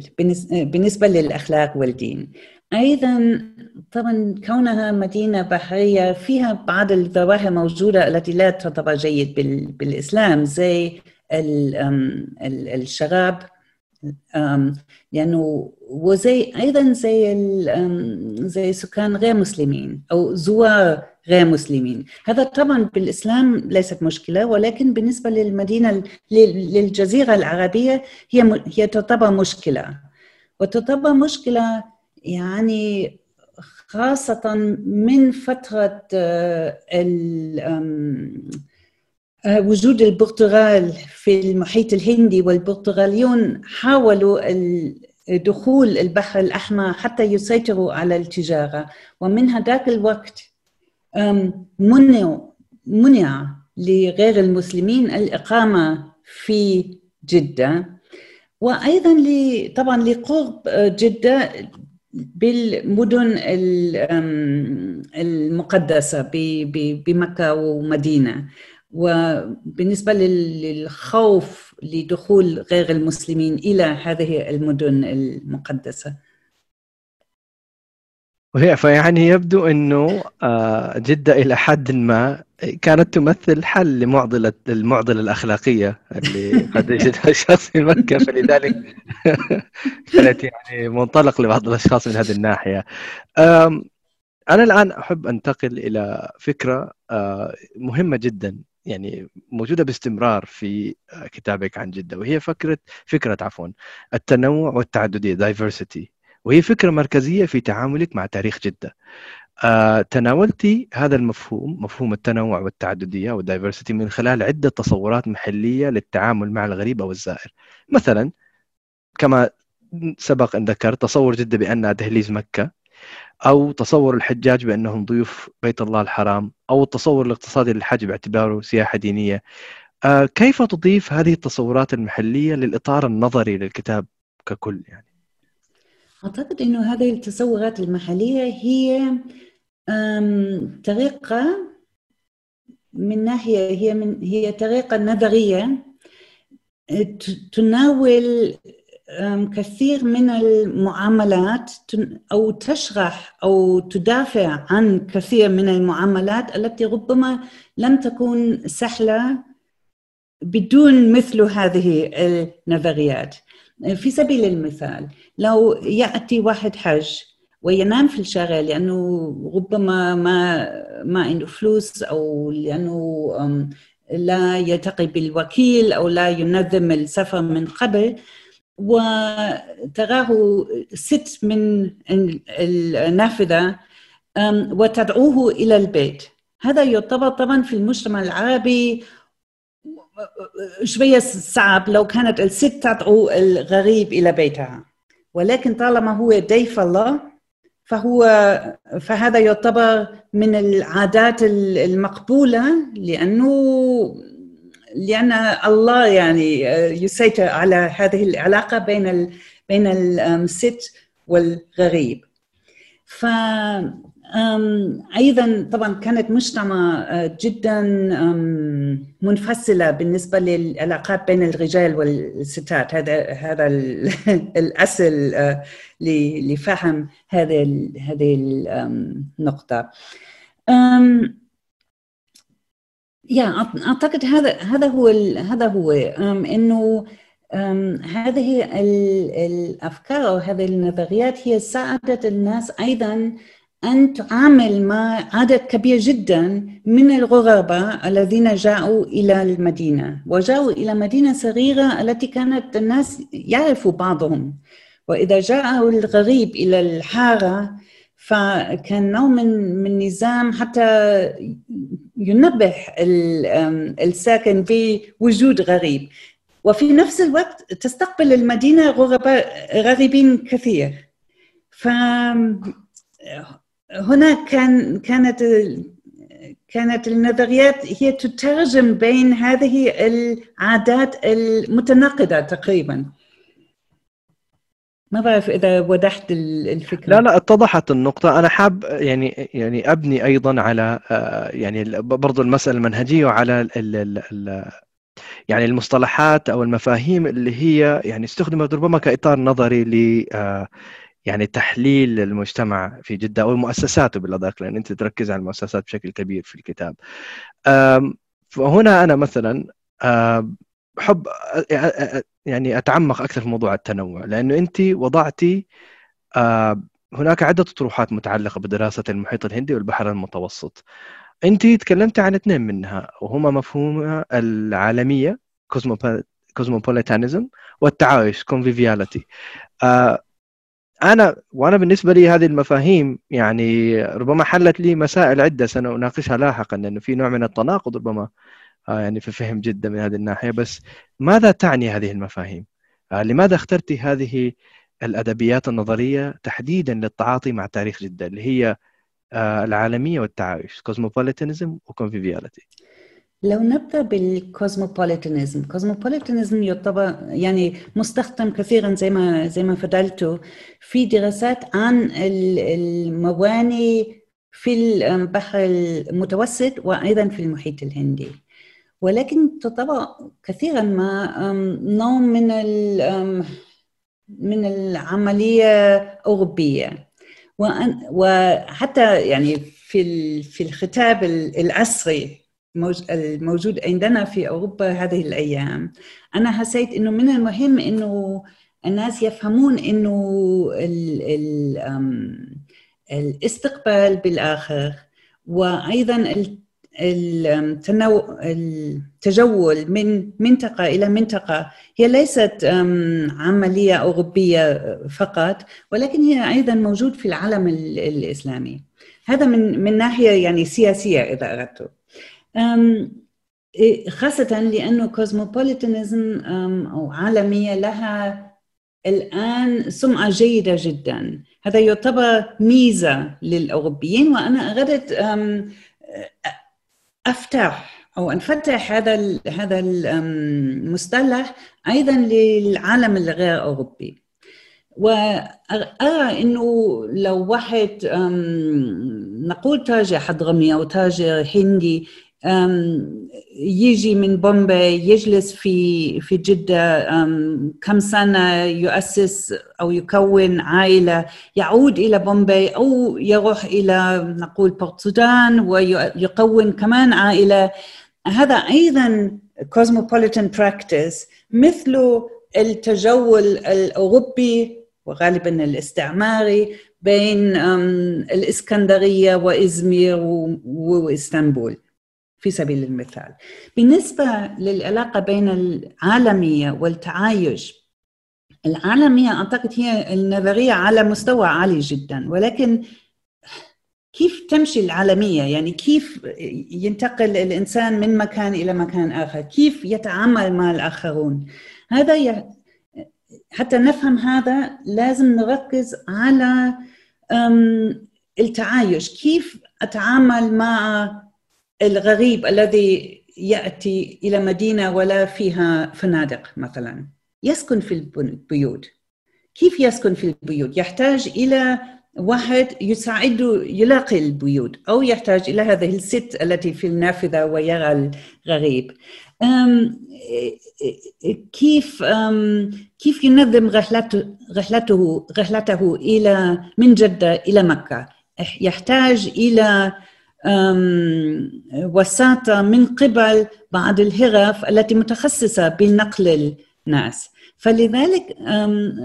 بالنسبة للأخلاق والدين. أيضا طبعا كونها مدينة بحرية فيها بعض الظواهر موجودة التي لا تعتبر جيد بالإسلام زي الشراب لأنه وزي أيضا زي زي سكان غير مسلمين أو زوار غير مسلمين. هذا طبعا بالإسلام ليست مشكلة ولكن بالنسبة للمدينة للجزيرة العربية هي هي تعتبر مشكلة. وتعتبر مشكلة يعني خاصة من فترة آه، آه، وجود البرتغال في المحيط الهندي والبرتغاليون حاولوا دخول البحر الأحمر حتى يسيطروا على التجارة. ومن هذاك الوقت منع منع لغير المسلمين الإقامة في جدة. وأيضا طبعا لقرب جدة بالمدن المقدسة بمكة ومدينة. وبالنسبة للخوف لدخول غير المسلمين إلى هذه المدن المقدسة. وهي فيعني يبدو إنه آه، جدة إلى حد ما كانت تمثل حل لمعضله المعضله الأخلاقية اللي قد يجدها الشخص في مكة. فلذلك كانت يعني منطلق لبعض الأشخاص من هذه الناحية. أنا الآن أحب أنتقل إلى فكرة آه، مهمة جدا. يعني موجودة باستمرار في كتابك عن جدة وهي فكرة فكرة عفوا التنوع والتعددية diversity وهي فكرة مركزية في تعاملك مع تاريخ جدة. آه، تناولتي هذا المفهوم مفهوم التنوع والتعددية والدايفرسيتي من خلال عدة تصورات محلية للتعامل مع الغريب أو الزائر. مثلا كما سبق أن ذكرت تصور جدة بأنها دهليز مكة أو تصور الحجاج بأنهم ضيوف بيت الله الحرام أو التصور الاقتصادي للحج باعتباره سياحة دينية. آه، كيف تضيف هذه التصورات المحلية للإطار النظري للكتاب ككل يعني؟ أعتقد إنه هذه التصورات المحلية هي طريقة من ناحية هي من هي طريقة نظرية تناول كثير من المعاملات أو تشرح أو تدافع عن كثير من المعاملات التي ربما لم تكن سهلة بدون مثل هذه النظريات. في سبيل المثال لو يأتي واحد حج وينام في الشارع لأنه ربما ما ما عنده فلوس أو لأنه لا يلتقي بالوكيل أو لا ينظم السفر من قبل وتراه ست من النافذة وتدعوه إلى البيت. هذا يعتبر طبعا في المجتمع العربي شوية صعب لو كانت الست تدعو الغريب إلى بيتها. ولكن طالما هو ضيف الله فهو فهذا يعتبر من العادات المقبولة لأنه لأن الله يعني آه، يسيطر على هذه العلاقة بين بين الست والغريب. ف أيضا طبعا كانت مجتمع آه، جدا منفصلة بالنسبة للعلاقات بين الرجال والستات. هذا هذا الأصل آه، لفهم هذه هذه النقطه يا أعتقد هذا هذا هو هذا هو إنه هذه الأفكار أو هذه النظريات هي ساعدت الناس أيضا أن تعامل مع عدد كبير جدا من الغرباء الذين جاءوا إلى المدينة. وجاءوا إلى مدينة صغيرة التي كانت الناس يعرفوا بعضهم. وإذا جاء الغريب إلى الحارة فكان نوع من من نظام حتى ينبه الساكن بوجود غريب. وفي نفس الوقت تستقبل المدينة غرباء غريبين كثير. فهنا كان كانت كانت النظريات هي تترجم بين هذه العادات المتناقضة تقريبا. ما بعرف إذا وضحت الفكرة لا لا اتضحت النقطة أنا حاب يعني يعني أبني أيضا على آه، يعني برضو المسألة المنهجية وعلى ال ال ال يعني المصطلحات أو المفاهيم اللي هي يعني استخدمت ربما كإطار نظري ل آه، يعني تحليل المجتمع في جدة أو مؤسساته بالادق لأن أنت تركز على المؤسسات بشكل كبير في الكتاب. فهنا أنا مثلا بحب يعني أتعمق أكثر في موضوع التنوع لأنه انت وضعتي هناك عدة اطروحات متعلقة بدراسة المحيط الهندي والبحر المتوسط. انت تكلمت عن اثنين منها وهما مفهوم العالمية cosmopolitanism والتعايش conviviality أنا وأنا بالنسبة لي هذه المفاهيم يعني ربما حلت لي مسائل عدة سنناقشها لاحقا لأنه في نوع من التناقض ربما يعني في فهم جدة من هذه الناحية. بس ماذا تعني هذه المفاهيم؟ آه، لماذا اخترت هذه الأدبيات النظرية تحديدا للتعاطي مع تاريخ جده اللي هي آه، العالمية والتعايش cosmopolitanism و conviviality لو نبدأ بال cosmopolitanism cosmopolitanism يعتبر يعني مستخدم كثيرا زي ما زي ما تفضلتوا في دراسات عن الموانئ في البحر المتوسط وأيضا في المحيط الهندي. ولكن تعتبر كثيرا ما نوع من من العالمية أوروبية. وحتى يعني في في الخطاب العصري الموجود عندنا في أوروبا هذه الأيام أنا حسيت إنه من المهم إنه الناس يفهمون إنه ال ال الاستقبال بالآخر وأيضا التجول من منطقة إلى منطقة. هي ليست عملية أوروبية فقط ولكن هي أيضا موجود في العالم الإسلامي. هذا من من ناحية يعني سياسية إذا أردت. خاصة لأنه كوزموبوليتانيزم أو عالمية لها الآن سمعة جيدة جدا. هذا يعتبر ميزة للأوروبيين وأنا أردت أفتح أو أنفتح هذا هذا المصطلح أيضا للعالم الغير أوروبي. وأرى أنه لو واحد نقول تاجر حضرمي أو تاجر هندي يجي من بومبي يجلس في في جدة كم سنة يؤسس أو يكون عائلة يعود إلى بومبي أو يروح إلى نقول بورت ويكون كمان عائلة. هذا أيضا cosmopolitan practice مثل التجول الأوروبي وغالبا الاستعماري بين الإسكندرية وإزمير وإسطنبول. في سبيل المثال. بالنسبة للعلاقة بين العالمية والتعايش العالمية أعتقد هي النظرية على مستوى عالي جدا ولكن كيف تمشي العالمية؟ يعني كيف ينتقل الإنسان من مكان إلى مكان آخر؟ كيف يتعامل مع الآخرون؟ هذا ي... حتى نفهم هذا لازم نركز على التعايش. كيف أتعامل مع الغريب الذي يأتي إلى مدينة ولا فيها فنادق مثلا. يسكن في البيوت. كيف يسكن في البيوت؟ يحتاج إلى واحد يساعده يلاقي البيوت أو يحتاج إلى هذه الست التي في النافذة ويرى الغريب. كيف كيف ينظم رحلته رحلته رحلته إلى من جدة إلى مكة؟ يحتاج إلى وساطة من قبل بعض الهرف التي متخصصة بنقل الناس. فلذلك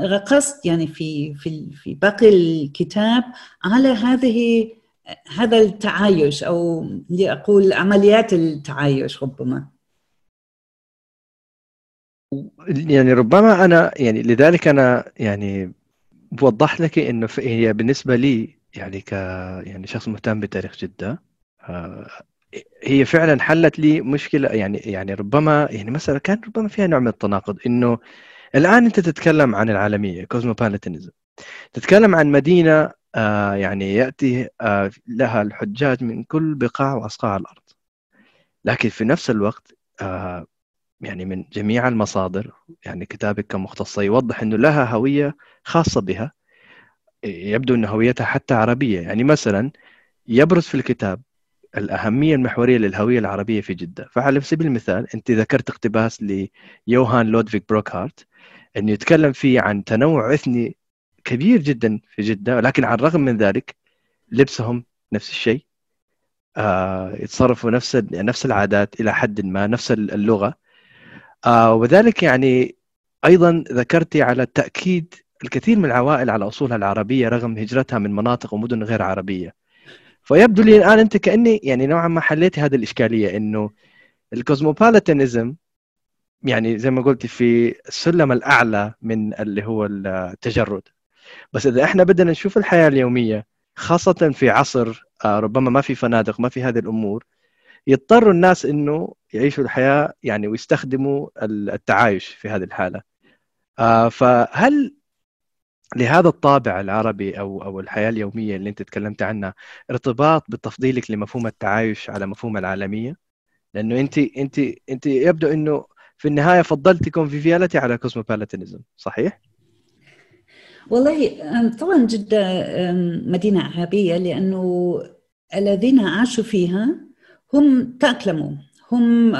ركزت يعني في في في باقي الكتاب على هذه هذا التعايش أو لاقول عمليات التعايش ربما. يعني ربما أنا يعني لذلك أنا يعني بوضح لك إنه هي بالنسبة لي يعني ك يعني شخص مهتم بتاريخ جدة. آه، هي فعلا حلت لي مشكلة يعني يعني ربما يعني مثلا كان ربما فيها نوع من التناقض إنه الآن أنت تتكلم عن العالمية كوزموبوليتانيزم تتكلم عن مدينة آه، يعني يأتي آه، لها الحجاج من كل بقاع وأصقاع الأرض. لكن في نفس الوقت يعني من جميع المصادر يعني كتابك كمختصة يوضح إنه لها هوية خاصة بها. يبدو أن هويتها حتى عربية. يعني مثلا يبرز في الكتاب الأهمية المحورية للهوية العربية في جدة. فعلى سبيل المثال أنت ذكرت اقتباس ليوهان لودفيك بروكهارت أنه يتكلم فيه عن تنوع إثني كبير جدا في جدة ولكن على الرغم من ذلك لبسهم نفس الشيء. آه يتصرفوا نفس نفس العادات إلى حد ما نفس اللغة. آه وذلك يعني أيضا ذكرتي على التأكيد الكثير من العوائل على أصولها العربية رغم هجرتها من مناطق ومدن غير عربية. فيبدو لي الآن أنت كأني يعني نوعا ما حليتي هذه الإشكالية إنه الكوزموبوليتانيزم يعني زي ما قلت في السلم الأعلى من اللي هو التجرد. بس إذا إحنا بدنا نشوف الحياة اليومية خاصة في عصر آه، ربما ما في فنادق ما في هذه الأمور يضطروا الناس إنه يعيشوا الحياة يعني ويستخدموا التعايش في هذه الحالة. آه، فهل لهذا الطابع العربي أو أو الحياة اليومية اللي أنت تكلمت عنها ارتباط بتفضيلك لمفهوم التعايش على مفهوم العالمية لأنه انت انت أنت يبدو إنه في النهاية فضلتي conviviality على cosmopolitanism صحيح؟ والله طبعا جدة مدينة عربية لأنه الذين عاشوا فيها هم تأقلموا هم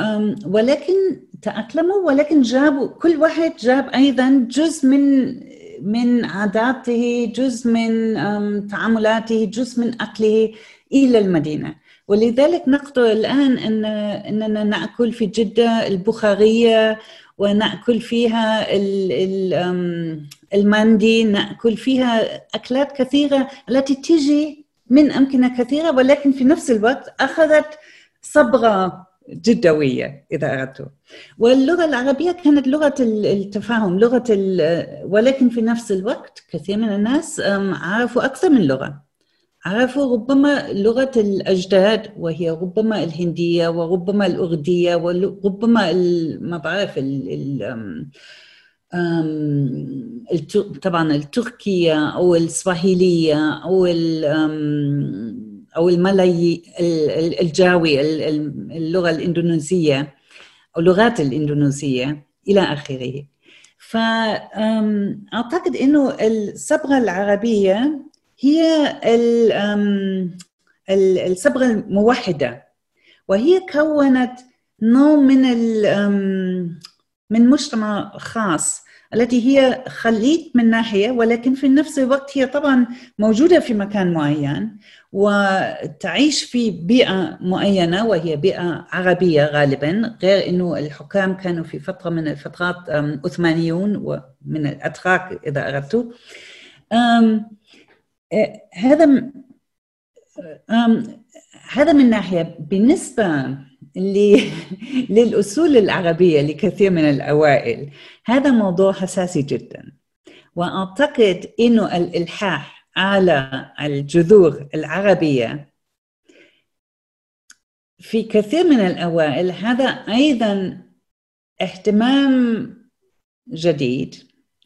ولكن تأقلموا ولكن جابوا كل واحد جاب أيضا جزء من من عاداته جزء من تعاملاته جزء من أكله إلى المدينة. ولذلك نقدر الآن أن أننا نأكل في جدة البخارية ونأكل فيها المندي نأكل فيها أكلات كثيرة التي تجي من أمكنة كثيرة ولكن في نفس الوقت أخذت صبغة جدوية إذا أردت واللغة العربية كانت لغة التفاهم لغة ولكن في نفس الوقت كثير من الناس عرفوا أكثر من لغة. عرفوا ربما لغة الأجداد وهي ربما الهندية وربما الأردية وربما ما بعرف طبعا التركية أو السواهيلية أو أو الملاي الجاوي اللغة الإندونيسية أو اللغات الإندونيسية إلى آخره. فأعتقد أنه الصبغة العربية هي الصبغة الموحدة وهي كونت نوع من من مجتمع خاص. التي هي خليط من ناحية ولكن في نفس الوقت هي طبعا موجودة في مكان معين وتعيش في بيئة معينة وهي بيئة عربية غالبا غير إنه الحكام كانوا في فترة من الفترات عثمانيون ومن الأتراك إذا أردت. هذا هذا من ناحية. بالنسبة للأصول العربية لكثير من الأوائل. هذا موضوع حساسي جدا. وأعتقد أنه الإلحاح على الجذور العربية في كثير من الأوائل هذا أيضا اهتمام جديد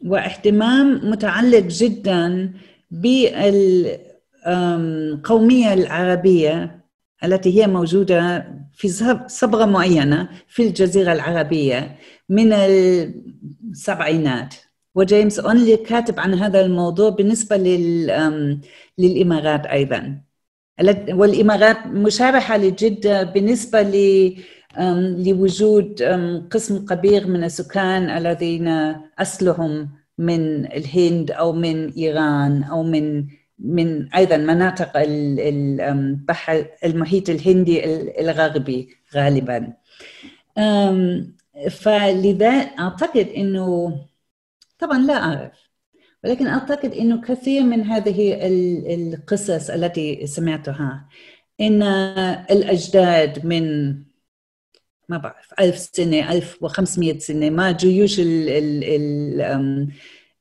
واهتمام متعلق جدا بالقومية العربية التي هي موجودة في صبغة معينة في الجزيرة العربية من السبعينات. وجيمس أونلي كاتب عن هذا الموضوع بالنسبة للإمارات أيضا. والإمارات مشابهة لجدة بالنسبة لوجود قسم كبير من السكان الذين أصلهم من الهند أو من إيران أو من من أيضا مناطق البحر المحيط الهندي الغربي غالبا. فلذا أعتقد إنه طبعا لا أعرف ولكن أعتقد إنه كثير من هذه القصص التي سمعتها إن الأجداد من ما بعرف ألف سنة ألف وخمسمائة سنة ما جيوش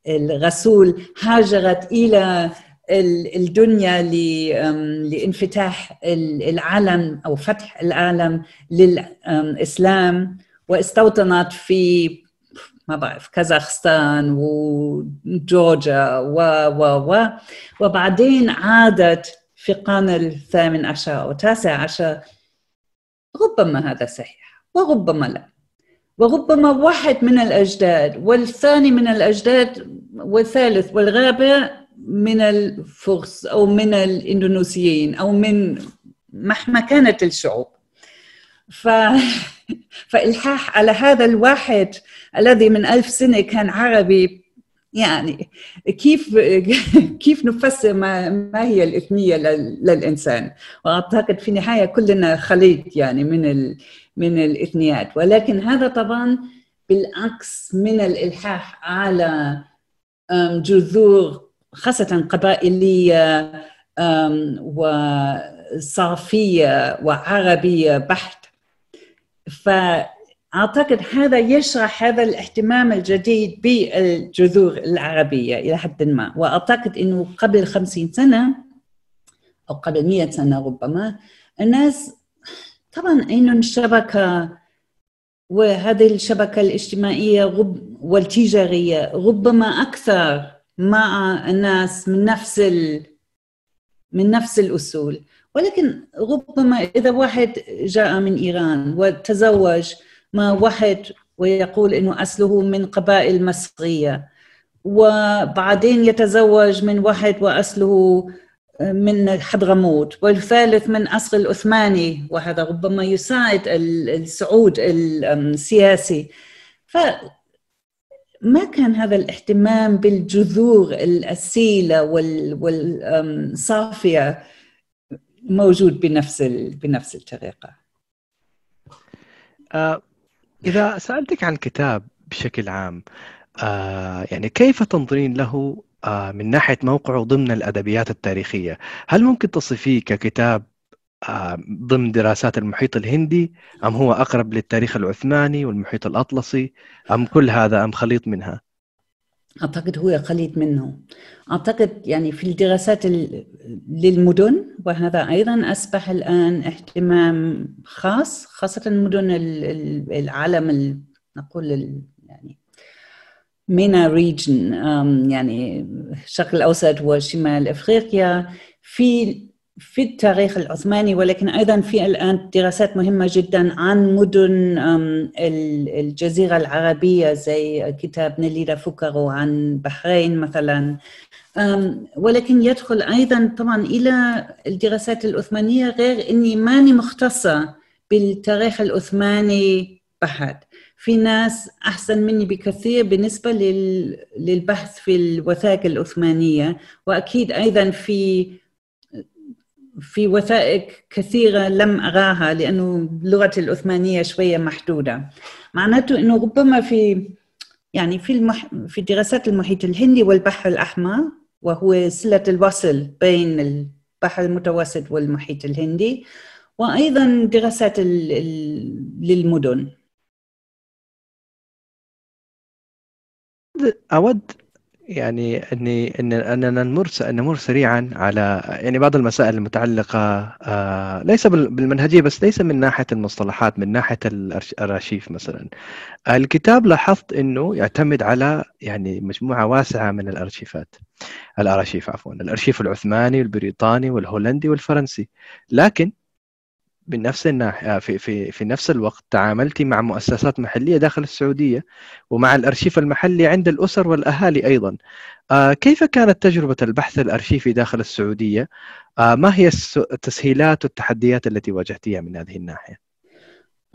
الرسول هاجرت إلى الدنيا لانفتاح العالم أو فتح العالم للاسلام واستوطنت في ما بعرف كازاخستان وجورجيا و و و. وبعدين عادت في القرن الثامن عشر أو التاسع عشر ربما هذا صحيح وربما لا. وربما واحد من الأجداد والثاني من الأجداد والثالث والرابع من الفرس أو من الإندونيسيين أو من مهما كانت الشعوب. ف... فإلحاح على هذا الواحد الذي من ألف سنة كان عربي يعني كيف كيف نفسر ما, ما هي الإثنية للإنسان؟ وأعتقد في النهاية كلنا خليط يعني من ال... من الإثنيات. ولكن هذا طبعا بالعكس من الإلحاح على جذور خاصة قبائلية وصافية وعربية بحت. فأعتقد هذا يشرح هذا الاهتمام الجديد بالجذور العربية إلى حد ما. وأعتقد أنه قبل خمسين سنة أو قبل مئة سنة ربما الناس طبعا أنه الشبكة؟ وهذه الشبكة الاجتماعية والتجارية ربما أكثر. مع الناس من نفس ال... من نفس الأصول. ولكن ربما إذا واحد جاء من إيران وتزوج مع واحد ويقول إنه أصله من قبائل مصرية وبعدين يتزوج من واحد وأصله من حضرموت والثالث من أصل العثماني وهذا ربما يساعد الصعود السياسي. ما كان هذا الاهتمام بالجذور الأسيلة والصافية موجود بنفس بنفس الطريقة. آه إذا سألتك عن كتاب بشكل عام آه يعني كيف تنظرين له آه من ناحية موقعه ضمن الأدبيات التاريخية؟ هل ممكن تصفيه ككتاب ضمن دراسات المحيط الهندي أم هو أقرب للتاريخ العثماني والمحيط الأطلسي أم كل هذا أم خليط منها؟ أعتقد هو خليط منه أعتقد يعني في الدراسات للمدن وهذا أيضا أصبح الآن اهتمام خاص خاصة مدن العالم نقول يعني مينا ريجن يعني الشرق الأوسط وشمال أفريقيا في في التاريخ العثماني ولكن أيضا في الآن دراسات مهمة جدا عن مدن الجزيرة العربية زي كتاب نليدا فوكرو عن بحرين مثلا. ولكن يدخل أيضا طبعا إلى الدراسات العثمانية غير إني ماني مختصة بالتاريخ العثماني بحت. في ناس أحسن مني بكثير بالنسبة للبحث في الوثائق العثمانية وأكيد أيضا في في وثائق كثيرة لم أراها لأنه لغتي العثمانية شوية محدودة. معناته أنه ربما في يعني في المح... في دراسات المحيط الهندي والبحر الأحمر وهو صلة الوصل بين البحر المتوسط والمحيط الهندي وأيضا دراسات ال... للمدن. أود يعني إني إن أننا نمر نمر سريعا على يعني بعض المسائل المتعلقة آه ليس بالمنهجية بس ليس من ناحية المصطلحات من ناحية الارشيف مثلا. الكتاب لاحظت إنه يعتمد على يعني مجموعة واسعة من الأرشيفات. الأرشيف عفوا الأرشيف العثماني والبريطاني والهولندي والفرنسي. لكن بنفس الناحية في في في نفس الوقت تعاملت مع مؤسسات محلية داخل السعودية ومع الأرشيف المحلي عند الأسر والأهالي أيضا. آه كيف كانت تجربة البحث الأرشيفي داخل السعودية؟ آه ما هي التسهيلات والتحديات التي واجهتيها من هذه الناحية؟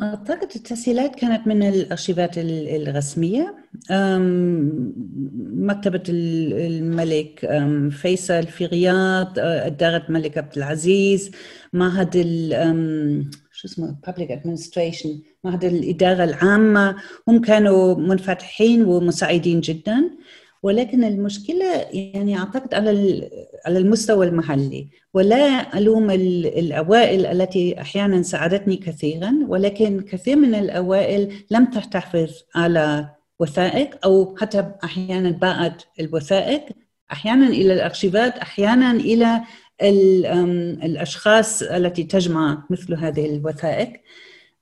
أعتقد التسهيلات كانت من الأرشيفات الرسمية. مكتبة الملك فيصل في رياض إدارة الملك عبد العزيز معهد شو اسمه public administration معهد الإدارة العامة. هم كانوا منفتحين ومساعدين جدا. ولكن المشكلة يعني أعتقد على على المستوى المحلي. ولا ألوم الأوائل التي أحيانا ساعدتني كثيرا ولكن كثير من الأوائل لم تحتفظ على وثائق أو حتى أحيانا باعت الوثائق. أحيانا إلى الأرشيفات أحيانا إلى الأشخاص التي تجمع مثل هذه الوثائق.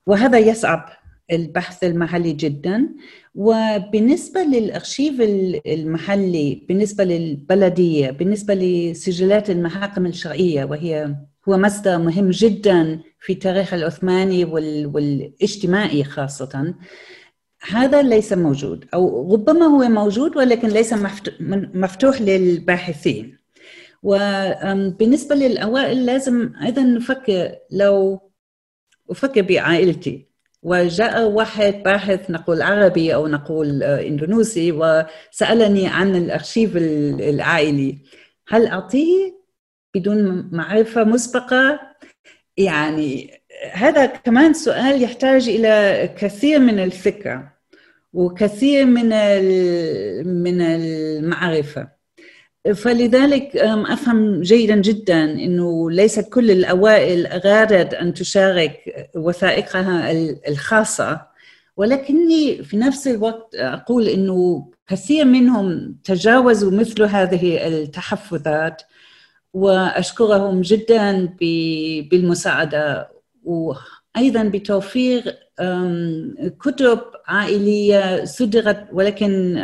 وهذا يصعب البحث المحلي جدا. وبالنسبة للأرشيف المحلي بالنسبة للبلدية بالنسبة لسجلات المحاكم الشرعية وهي هو مصدر مهم جدا في التاريخ العثماني والاجتماعي خاصة. هذا ليس موجود أو ربما هو موجود ولكن ليس مفتوح للباحثين. وبالنسبة للأوائل لازم أيضا نفكر لو أفكر بعائلتي وجاء واحد باحث نقول عربي أو نقول آه، إندونيسي وسألني عن الأرشيف العائلي. هل أعطيه بدون معرفة مسبقة؟ يعني هذا كمان سؤال يحتاج إلى كثير من الفكرة وكثير من من المعرفة. فلذلك أفهم جيدا جدا إنه ليست كل الأوائل ارادت أن تشارك وثائقها الخاصة. ولكني في نفس الوقت أقول إنه كثير منهم تجاوزوا مثل هذه التحفظات وأشكرهم جدا بالمساعدة وأيضا بتوفير كتب عائلية صدرت ولكن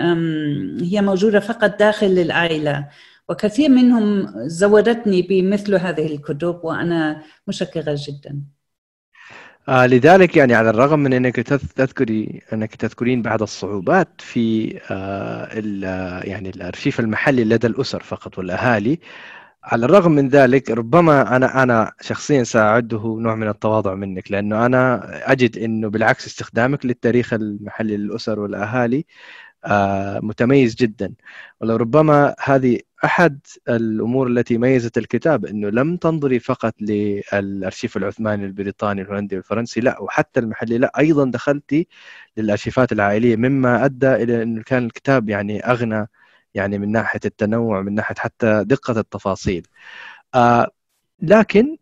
هي موجودة فقط داخل العائلة. وكثير منهم زودتني بمثل هذه الكتب وأنا مشكرة جدا. آه لذلك يعني على الرغم من أنك تذكري أنك تذكرين بعض الصعوبات في آه يعني الأرشيف المحلي لدى الأسر فقط والأهالي على الرغم من ذلك ربما أنا أنا شخصيا سأعده نوع من التواضع منك لأنه أنا أجد إنه بالعكس استخدامك للتاريخ المحلي للأسر والأهالي آه، متميز جدا. ولو ربما هذه أحد الأمور التي ميزت الكتاب إنه لم تنظري فقط للأرشيف العثماني البريطاني الهولندي والفرنسي لا وحتى المحلي لا أيضا دخلتي للأرشيفات العائلية مما أدى إلى إنه كان الكتاب يعني أغنى يعني من ناحية التنوع من ناحية حتى دقة التفاصيل آه لكن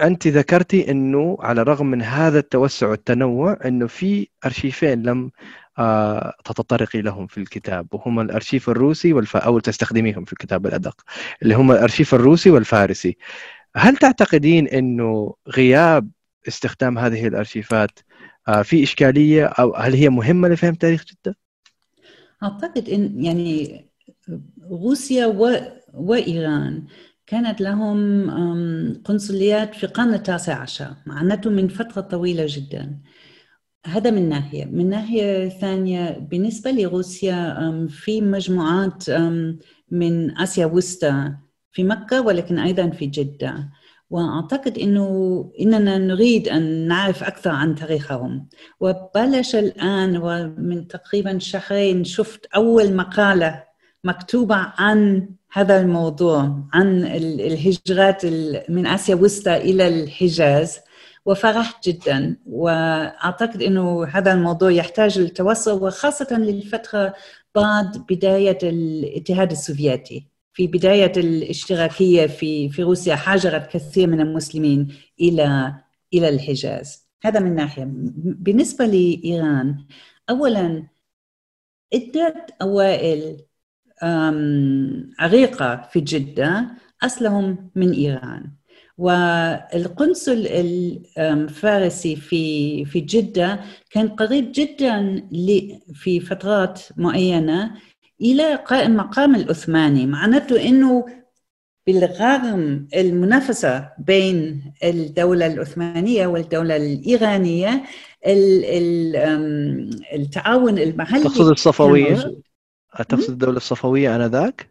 أنت ذكرتي إنه على الرغم من هذا التوسع والتنوع إنه في أرشيفين لم آه، تتطرقي لهم في الكتاب وهما الأرشيف الروسي والف... أو تستخدميهم في الكتاب الأدق اللي هما الأرشيف الروسي والفارسي هل تعتقدين إنه غياب استخدام هذه الأرشيفات آه، في إشكالية أو هل هي مهمة لفهم تاريخ جدة؟ أعتقد إن يعني روسيا و... وإيران كانت لهم قنصليات في القرن التاسع عشر معناته من فترة طويلة جدا. هذا من ناحية. من ناحية ثانية بالنسبة لروسيا في مجموعات من آسيا وسطى في مكة ولكن أيضا في جدة. وأعتقد إنه إننا نريد أن نعرف أكثر عن تاريخهم. وبلش الآن ومن تقريبا شهرين شفت أول مقالة مكتوبة عن هذا الموضوع عن الهجرات من آسيا وسطى إلى الحجاز وفرحت جدا. وأعتقد إنه هذا الموضوع يحتاج للتوسع وخاصة للفترة بعد بداية الاتحاد السوفيتي. في بداية الاشتراكية في في روسيا هاجرت كثير من المسلمين إلى إلى الحجاز. هذا من ناحية. بالنسبة لإيران اولا ادت أوائل عريقة في جدة أصلهم من إيران. والقنصل الفارسي في في جدة كان قريب جدا في فترات معينة إلى قائم مقام العثماني معناته أنه بالرغم المنافسة بين الدولة العثمانية والدولة الإيرانية التعاون المحلي تقصد الصفوية؟ تقصد الدولة الصفوية آنذاك؟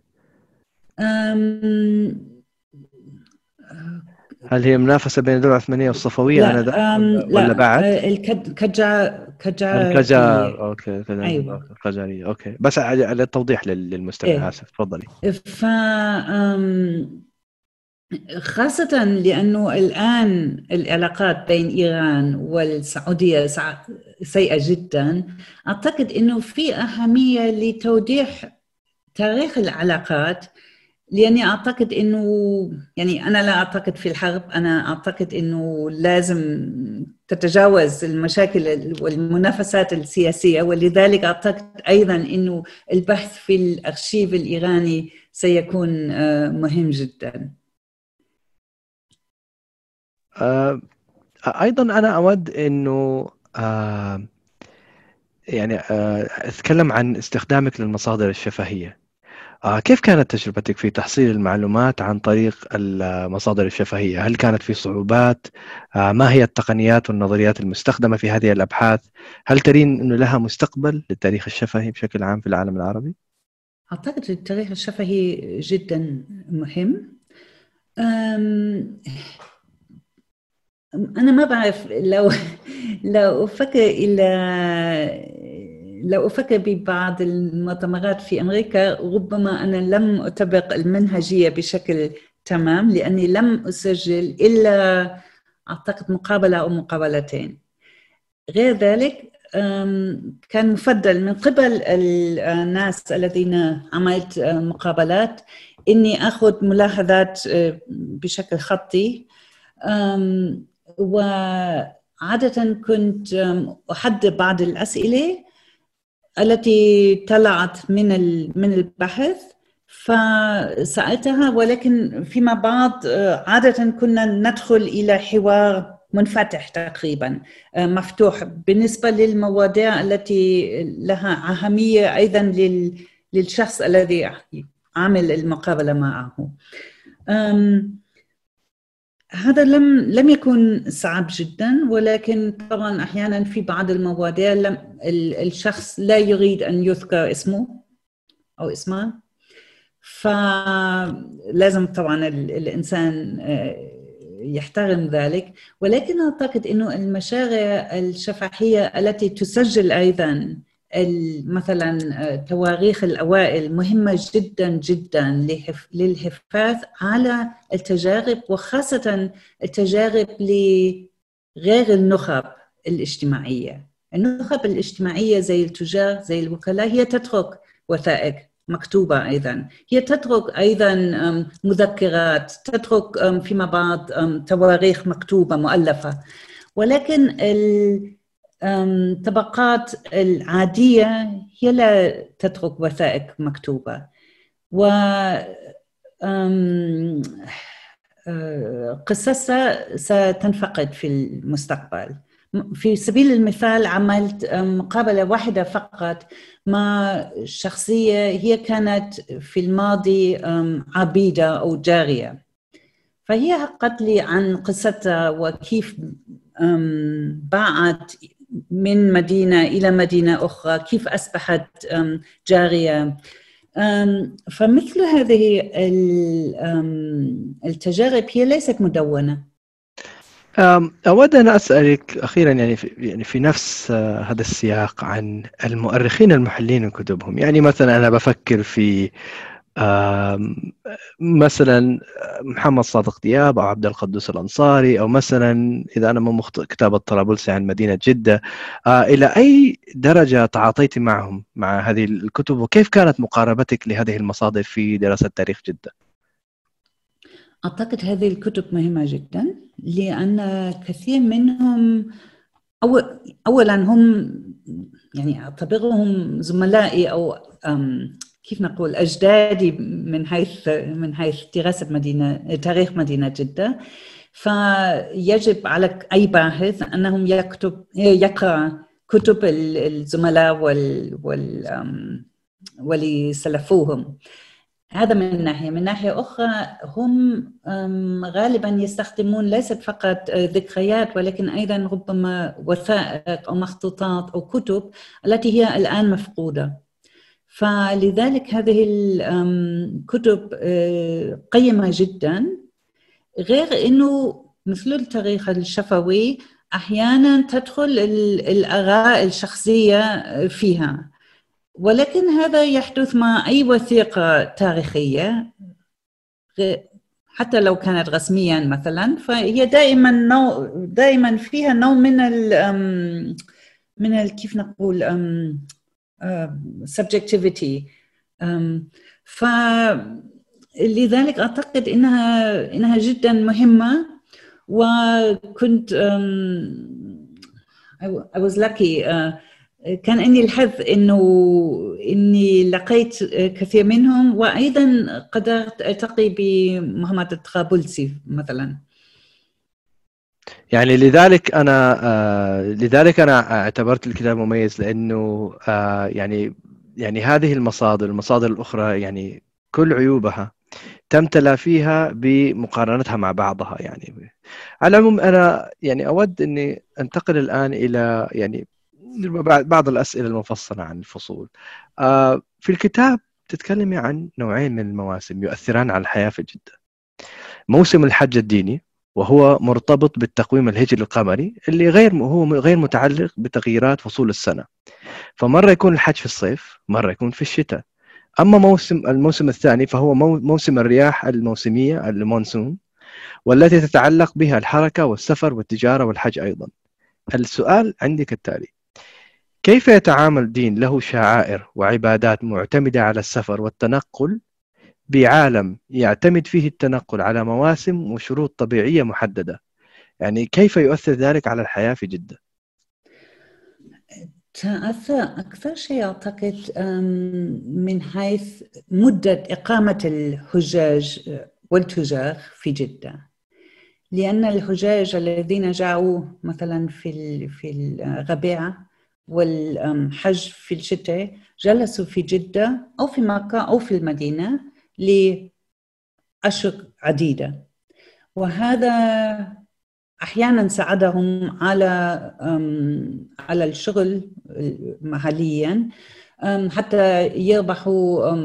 هل هي منافسة بين الدولة العثمانية والصفوية آنذاك ولا بعد؟ آه، قاجار القاجار okay أيوة. القاجارية okay بس على التوضيح للمستمع إيه. آسف تفضلي ف خاصة لأنه الآن العلاقات بين إيران والسعودية سيئة جدا أعتقد أنه في أهمية لتوضيح تاريخ العلاقات لأني أعتقد أنه يعني أنا لا أعتقد في الحرب أنا أعتقد أنه لازم تتجاوز المشاكل والمنافسات السياسية. ولذلك أعتقد أيضا أنه البحث في الأرشيف الإيراني سيكون آه، مهم جداً. آه أيضا أنا أود إنه آه يعني أتكلم عن استخدامك للمصادر الشفهية. كيف كانت تجربتك في تحصيل المعلومات عن طريق المصادر الشفهية؟ هل كانت في صعوبات؟ آه ما هي التقنيات والنظريات المستخدمة في هذه الأبحاث؟ هل ترين انه لها مستقبل للتاريخ الشفهي بشكل عام في العالم العربي؟ أعتقد التاريخ الشفهي جدا مهم. أنا ما بعرف لو لو أفكر إلى لو أفكر ببعض المؤتمرات في أمريكا ربما أنا لم أطبق المنهجية بشكل تمام لأني لم أسجل إلا أعتقد مقابلة أو مقابلتين. غير ذلك كان مفضل من قبل الناس الذين عملت مقابلات إني أخذ ملاحظات بشكل خطي. وعادة كنت أحدد بعض الأسئلة التي طلعت من من البحث فسألتها ولكن فيما بعد آه، عادة كنا ندخل إلى حوار منفتح تقريبا آه، مفتوح. بالنسبة للمواضيع التي لها أهمية أيضا للشخص الذي عامل المقابلة معه. هذا لم لم يكن صعب جدا ولكن طبعا أحيانا في بعض المواضيع لم الشخص لا يريد أن يذكر اسمه أو اسمه. فلازم طبعا الإنسان آه، يحترم ذلك. ولكن أعتقد إنه المشاريع الشفهيه التي تسجل أيضا مثلا آه، تواريخ الأوائل مهمة جدا جدا للحفاظ على التجارب وخاصة التجارب لغير النخب الاجتماعية. النخب الاجتماعية زي التجار زي الوكلاء هي تترك وثائق مكتوبة أيضا. هي تترك أيضا مذكرات تترك فيما بعد تواريخ مكتوبة مؤلفة. ولكن الطبقات العادية هي لا تترك وثائق مكتوبة. و قصصها ستنفقد في المستقبل. في سبيل المثال عملت مقابلة واحدة فقط مع شخصية هي كانت في الماضي عبيدة أو جارية. فهي حكت لي عن قصتها وكيف باعت من مدينة إلى مدينة أخرى كيف أصبحت جارية؟ فمثل هذه التجارب هي ليست مدونة. أود أن أسألك أخيرا يعني في, يعني في نفس آه، هذا السياق عن المؤرخين المحلين من كتبهم يعني مثلا أنا بفكر في مثلا محمد صادق دياب أو عبد القدوس الأنصاري أو مثلا إذا أنا ما مخطئ كتاب الطرابلسي عن مدينة جدة آه، إلى أي درجة تعاطيت معهم مع هذه الكتب وكيف كانت مقاربتك لهذه المصادر في دراسة تاريخ جدة؟ أعتقد هذه الكتب مهمة جدا لأن كثير منهم أول اولا هم يعني اعتبرهم زملائي أو كيف نقول أجدادي من حيث من حيث دراسة مدينة تاريخ مدينة جدة. فيجب على أي باحث أنهم يكتب يقرأ كتب الزملاء وال وال واللي سلفوهم. هذا من ناحية. من ناحية أخرى هم غالبا يستخدمون ليست فقط ذكريات ولكن أيضا ربما وثائق أو مخطوطات أو كتب التي هي الآن مفقودة. فلذلك هذه الكتب آه، قيمة جدا. غير أنه مثل التاريخ الشفوي أحيانا تدخل الآراء الشخصية فيها. ولكن هذا يحدث مع أي وثيقة تاريخية. حتى لو كانت رسميا مثلا فهي دائما نوع دائما فيها نوع من من كيف نقول subjectivity. فلذلك أعتقد إنها إنها جدا مهمة وكنت I was lucky. uh, كان عندي الحظ إنه إني لقيت كثير منهم وأيضا قدرت ألتقي بمحمد الطرابلسي مثلا. يعني لذلك أنا آه لذلك أنا اعتبرت الكتاب مميز لأنه آه يعني يعني هذه المصادر المصادر الأخرى يعني كل عيوبها تمتلى فيها بمقارنتها مع بعضها يعني. على العموم أنا يعني أود أني أنتقل الآن إلى يعني بعض الأسئلة المفصلة عن الفصول. آه في الكتاب تتكلمي عن نوعين من المواسم يؤثران على الحياة في جدة. موسم الحج الديني وهو مرتبط بالتقويم الهجري القمري اللي غير هو غير متعلق بتغييرات فصول السنة. فمرة يكون الحج في الصيف مرة يكون في الشتاء. أما موسم الموسم الثاني فهو موسم الرياح الموسمية المونسون والتي تتعلق بها الحركة والسفر والتجارة والحج أيضا. السؤال عندي كالتالي كيف يتعامل دين له شعائر وعبادات معتمدة على السفر والتنقل بعالم يعتمد فيه التنقل على مواسم وشروط طبيعية محددة يعني كيف يؤثر ذلك على الحياة في جدة؟ تأثر أكثر شيء أعتقد من حيث مدة إقامة الحجاج والتجار في جدة لأن الحجاج الذين جاءوا مثلا في في الربيع والحج في الشتاء جلسوا في جدة أو في مكة أو في المدينة لأشق عديدة. وهذا أحيانا ساعدهم على على الشغل محليا حتى يربحوا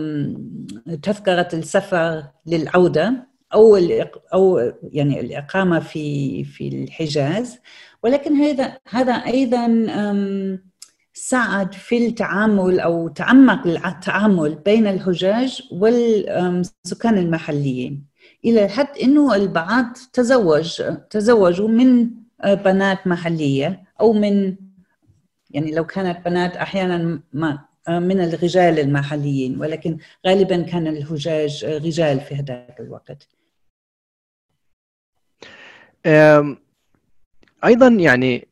تذكرة السفر للعودة أو أو يعني الإقامة في في الحجاز. ولكن هذا هذا أيضا ساعد في التعامل أو تعمق التعامل بين الحجاج والسكان المحليين. إلى حد إنه البعض تزوج تزوجوا من بنات محلية أو من يعني لو كانت بنات أحيانا ما من الرجال المحليين ولكن غالبا كان الحجاج رجال في هذاك الوقت. أيضا يعني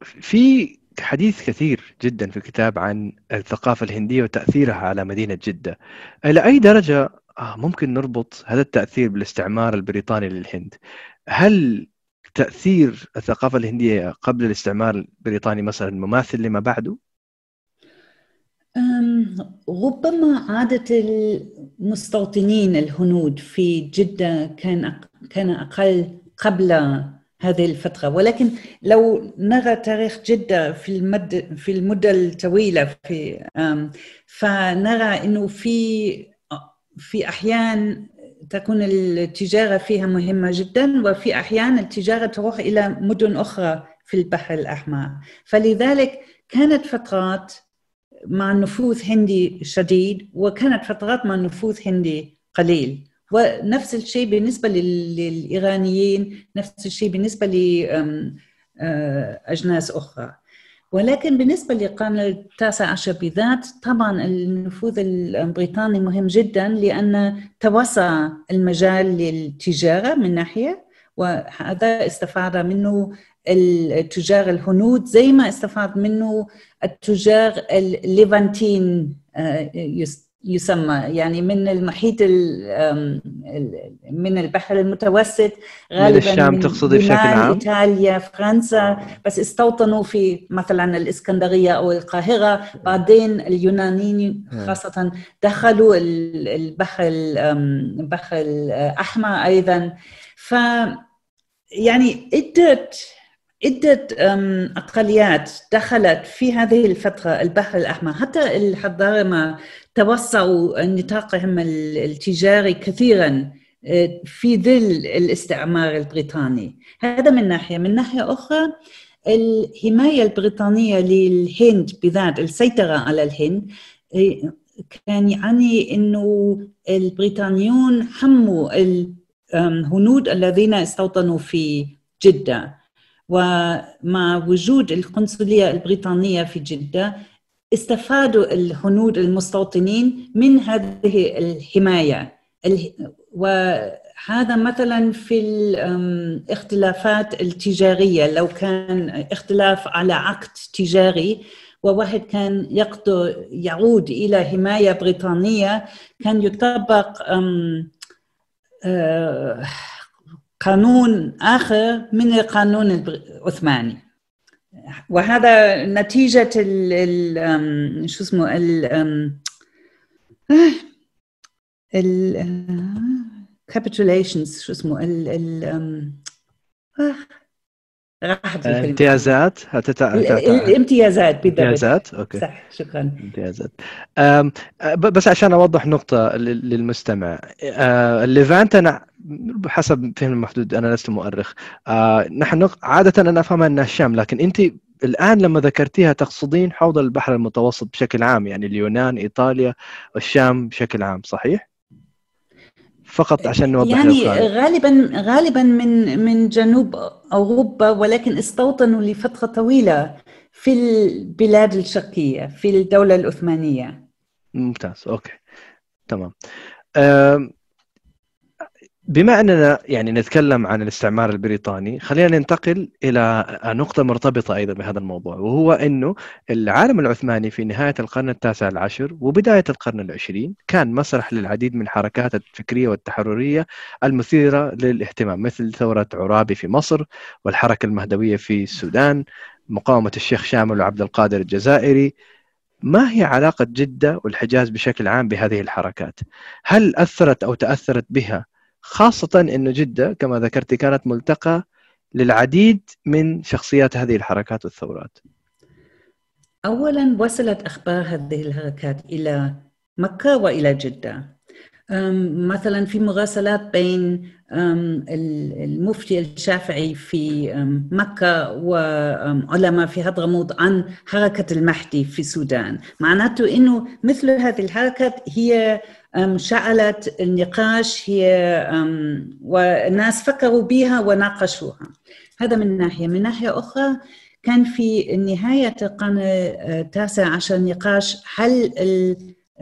في حديث كثير جدا في الكتاب عن الثقافة الهندية وتأثيرها على مدينة جدة. إلى أي درجة آه، ممكن نربط هذا التأثير بالاستعمار البريطاني للهند؟ هل تأثير الثقافة الهندية قبل الاستعمار البريطاني مثلا مماثل لما بعده؟ ربما عادة المستوطنين الهنود في جدة كان كان أقل قبل هذه الفترة. ولكن لو نرى تاريخ جدة في المد في المدة الطويلة في فنرى إنه في في أحيان تكون التجارة فيها مهمة جدا وفي أحيان التجارة تروح إلى مدن أخرى في البحر الأحمر. فلذلك كانت فترات مع نفوذ هندي شديد وكانت فترات مع نفوذ هندي قليل. ونفس الشيء بالنسبة للإيرانيين نفس الشيء بالنسبة لأجناس أخرى. ولكن بالنسبة للقرن التاسع عشر بالذات طبعا النفوذ البريطاني مهم جدا لأن توسع المجال للتجارة من ناحية وهذا استفاد منه التجار الهنود زي ما استفاد منه التجار الليفانتين يسمى يعني من المحيط من البحر المتوسط غالبا من الشام تقصدي بشكل عام؟ إيطاليا فرنسا. بس استوطنوا في مثلا الإسكندرية أو القاهرة. بعدين اليونانيين خاصة دخلوا البحر البحر الأحمر أيضا. ف يعني ادت عدة أقليات دخلت في هذه الفترة البحر الأحمر. حتى الحضارة ما توسعوا نطاقهم التجاري كثيرا في ظل الاستعمار البريطاني. هذا من ناحية. من ناحية أخرى الحماية البريطانية للهند بذات السيطرة على الهند كان يعني أنه البريطانيون حموا الهنود الذين استوطنوا في جدة. ومع وجود القنصلية البريطانية في جدة استفادوا الهنود المستوطنين من هذه الحماية. وهذا مثلا في الاختلافات التجارية. لو كان اختلاف على عقد تجاري وواحد كان يعود إلى حماية بريطانية كان يطبق قانون آخر من القانون العثماني. وهذا نتيجة ال شو اسمه ال ال capitulations شو اسمه ال امتيازات هتتع... الامتيازات بالضبط امتيازات أوكي. صح شكرا. امتيازات. بس عشان أوضح نقطة للمستمع. الليفانت أنا حسب فهم المحدود أنا لست مؤرخ. نحن عادة أنا افهمها أنها الشام لكن أنت الآن لما ذكرتيها تقصدين حوض البحر المتوسط بشكل عام يعني اليونان إيطاليا والشام بشكل عام صحيح؟ فقط عشان نوضح يعني غالبا غالبا من من جنوب أوروبا ولكن استوطنوا لفترة طويلة في البلاد الشرقية في الدولة العثمانية. ممتاز أوكي تمام. بما أننا يعني نتكلم عن الاستعمار البريطاني خلينا ننتقل إلى نقطة مرتبطة أيضا بهذا الموضوع وهو إنه العالم العثماني في نهاية القرن التاسع العشر وبداية القرن العشرين كان مسرح للعديد من الحركات الفكرية والتحررية المثيرة للاهتمام مثل ثورة عرابي في مصر والحركة المهدوية في السودان مقاومة الشيخ شامل وعبد القادر الجزائري ما هي علاقة جدة والحجاز بشكل عام بهذه الحركات؟ هل أثرت أو تأثرت بها خاصة أنه جدة كما ذكرت كانت ملتقى للعديد من شخصيات هذه الحركات والثورات. أولا وصلت أخبار هذه الحركات إلى مكة وإلى جدة. مثلا في مراسلات بين المفتي الشافعي في مكة وعلماء في حضرموت عن حركة المهدي في السودان. معناته أنه مثل هذه الحركات هي شعلت النقاش هي والناس فكروا بها وناقشوها. هذا من ناحية. من ناحية أخرى كان في نهاية القرن التاسع عشر نقاش هل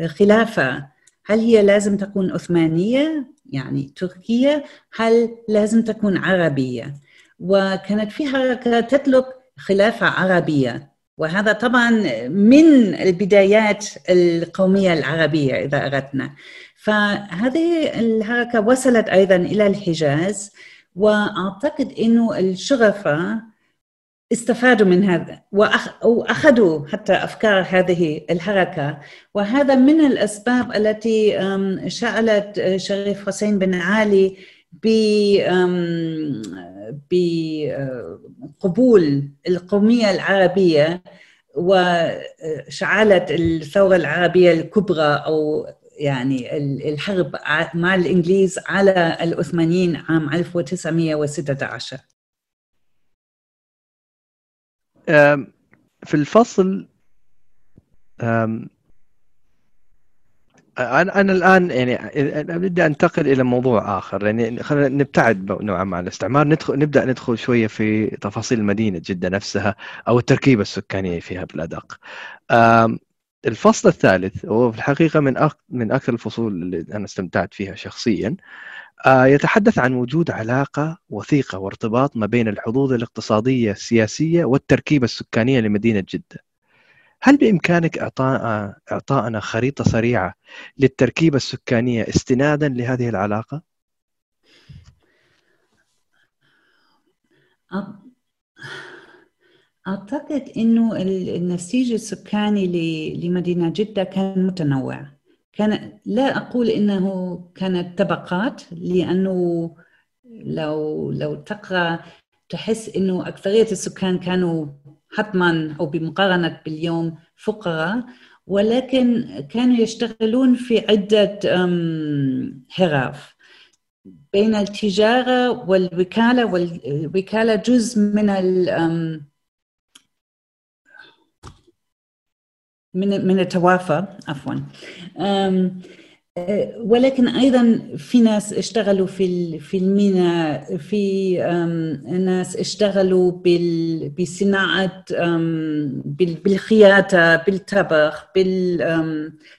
الخلافة هل هي لازم تكون عثمانية؟ يعني تركية هل لازم تكون عربية؟ وكانت في حركة تطلق خلافة عربية. وهذا طبعا من البدايات القومية العربية إذا أردنا. فهذه الحركة وصلت أيضا إلى الحجاز. وأعتقد أنه الشغفة استفادوا من هذا وأخذوا حتى أفكار هذه الحركة. وهذا من الأسباب التي شعلت شريف حسين بن علي بقبول القومية العربية وشعلت الثورة العربية الكبرى أو يعني الحرب مع الإنجليز على العثمانيين عام 1916 في الفصل أنا أنا الآن يعني بدي أنتقل إلى موضوع آخر يعني خلينا نبتعد نوعا ما عن الاستعمار ندخل نبدأ ندخل شوية في تفاصيل مدينة جدة نفسها أو التركيبة السكانية فيها بالأدق. الفصل الثالث هو في الحقيقة من أك... من أكثر الفصول اللي أنا استمتعت فيها شخصيا آه، يتحدث عن وجود علاقة وثيقة وارتباط ما بين الحظوظ الاقتصادية السياسية والتركيبة السكانية لمدينة جدة. هل بإمكانك إعطاء إعطائنا خريطة سريعة للتركيبة السكانية استنادا لهذه العلاقة؟ أعتقد أنه النسيج السكاني لمدينة جدة كان متنوع. كان لا أقول أنه كانت طبقات لأنه لو لو تقرأ تحس أنه أكثرية السكان كانوا حتما أو بمقارنة باليوم فقراء ولكن كانوا يشتغلون في عدة حرف بين التجارة والوكالة والوكالة جزء من من من التوافى عفوا. ولكن أيضا في ناس اشتغلوا في في الميناء في ناس اشتغلوا بصناعة بالخياطة بالطبخ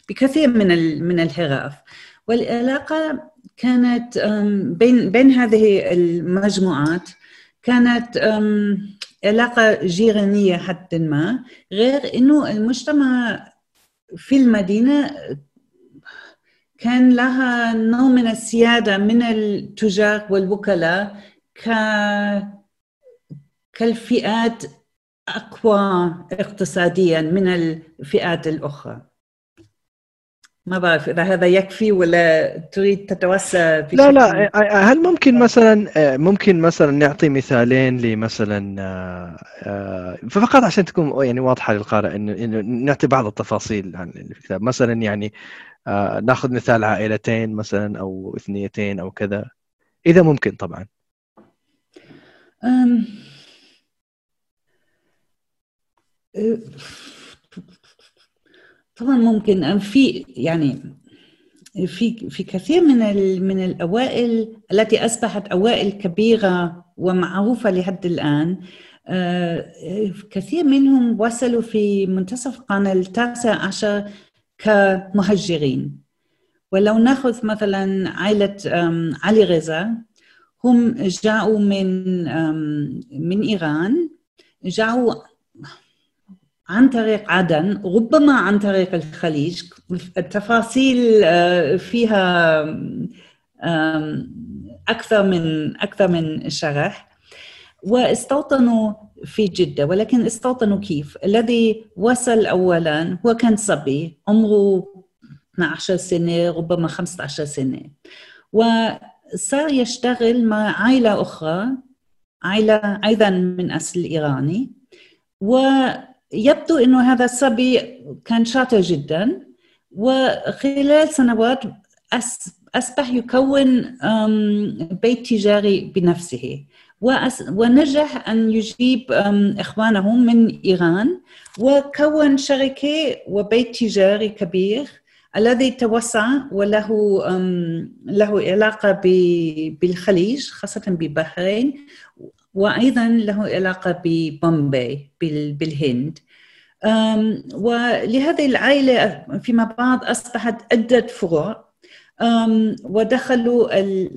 بكثير من من الحرف والعلاقة كانت بين بين هذه المجموعات كانت علاقة جيرانية حد ما غير إنه المجتمع في المدينة كان لها نوع من السيادة من التجار والوكلاء ك... كالفئات أقوى اقتصاديا من الفئات الأخرى. ما بعرف إذا هذا يكفي ولا تريد تتوسع في لا لا هل ممكن مثلا ممكن مثلا نعطي مثالين لمثلا فقط عشان تكون يعني واضحة للقارئ إنه نعطي بعض التفاصيل عن الكتاب. مثلا يعني ناخذ مثال عائلتين مثلا أو اثنيتين أو كذا إذا ممكن طبعا. أم... طبعا ممكن في يعني في في كثير من من الأوائل التي أصبحت أوائل كبيرة ومعروفة لحد الآن آه، كثير منهم وصلوا في منتصف القرن التاسع عشر كمهجرين ولو ناخذ مثلا عائلة علي رضا هم جاءوا من من إيران جاءوا عن طريق عدن ربما عن طريق الخليج. التفاصيل آه، فيها أكثر من أكثر من شرح. واستوطنوا في جدة ولكن استوطنوا كيف؟ الذي وصل أولا هو كان صبي عمره 12 سنة ربما 15 سنة. وصار يشتغل مع عائلة أخرى عائلة أيضا من أصل إيراني ويبدو أنه هذا الصبي كان شاطر جدا وخلال سنوات أصبح يكون بيت تجاري بنفسه. ونجح أن يجيب إخوانه من إيران وكون شركة وبيت تجاري كبير الذي توسع وله له علاقة بالخليج خاصة ببحرين. وأيضا له علاقة ببومبي بالهند. ولهذه العائلة فيما بعد أصبحت عدة فروع. ودخلوا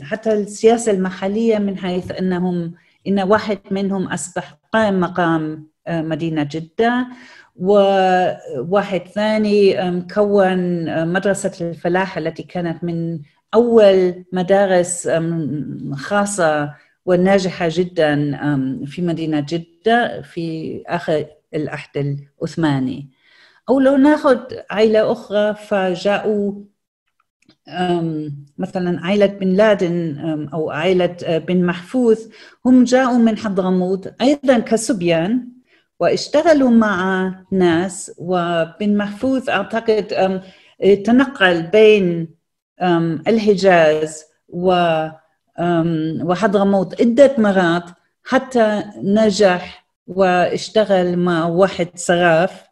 حتى السياسة المحلية من حيث أنهم إن واحد منهم أصبح قائم مقام آه، مدينة جدة وواحد ثاني كون آه، مدرسة الفلاحة التي كانت من أول مدارس خاصة وناجحة جدا في مدينة جدة في آخر العهد العثماني أو لو ناخذ عائلة أخرى فجاءوا مثلا عائلة بن لادن أو عائلة آه، بن محفوظ. هم جاءوا من حضرموت أيضا كسبيان واشتغلوا مع ناس. وبن محفوظ أعتقد تنقل بين الحجاز وحضرموت عدة مرات حتى نجح واشتغل مع واحد صراف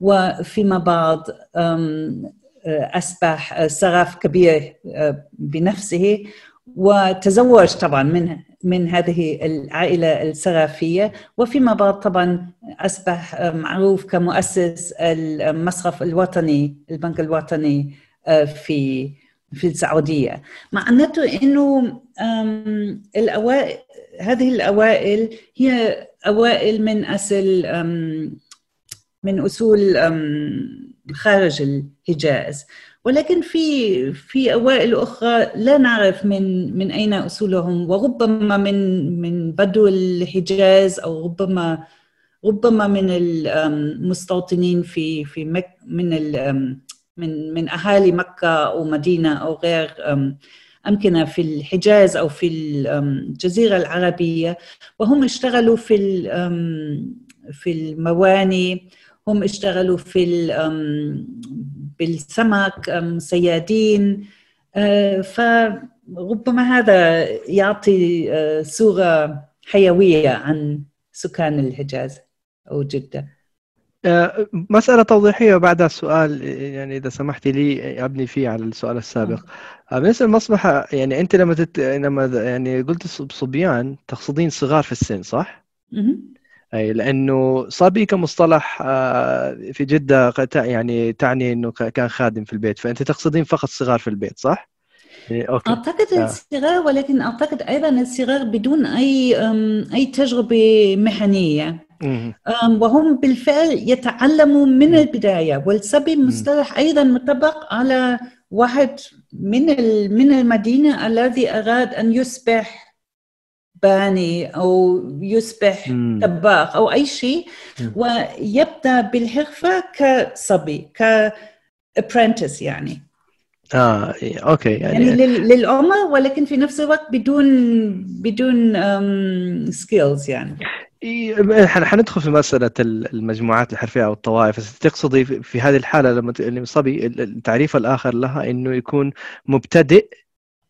وفيما بعد أصبح صراف كبير بنفسه وتزوج طبعا من من هذه العائلة الصرافية وفيما بعد طبعا أصبح معروف كمؤسس المصرف الوطني البنك الوطني في في السعودية. معناته أنه الأوائل هذه الأوائل هي أوائل من أصل من أصول خارج الحجاز. ولكن في في أوائل أخرى لا نعرف من من أين أصولهم. وربما من من بدو الحجاز أو ربما ربما من المستوطنين في في مك من من من أهالي مكة أو مدينة أو غير أمكنة في الحجاز أو في الجزيرة العربية. وهم اشتغلوا في في المواني. هم اشتغلوا في بالسمك صيادين آه، فربما هذا يعطي آه، صورة حيوية عن سكان الحجاز أو جدة. آه، مسألة توضيحية وبعدها السؤال يعني إذا سمحتي لي أبني فيه على السؤال السابق بالنسبة للمصلحة يعني أنت لما تت... لما يعني قلت صبيان تقصدين صغار في السن صح؟ أي لأنه صبي كمصطلح آه، في جدة يعني تعني إنه كان خادم في البيت فأنت تقصدين فقط صغار في البيت صح؟ يعني أوكي. أعتقد آه. الصغار ولكن أعتقد أيضا الصغار بدون أي أي تجربة مهنية. وهم بالفعل يتعلموا من البداية. والصبي مصطلح أيضا مطبق على واحد من من المدينة الذي أراد أن يصبح باني أو يصبح طباخ أو أي شيء ويبدأ بالحرفة كصبي ك apprentice يعني. آه أوكي يعني, يعني للعمر ولكن في نفس الوقت بدون بدون سكيلز يعني حندخل في مسألة المجموعات الحرفية أو الطوائف بس تقصدي في هذه الحالة لما الصبي التعريف الآخر لها إنه يكون مبتدئ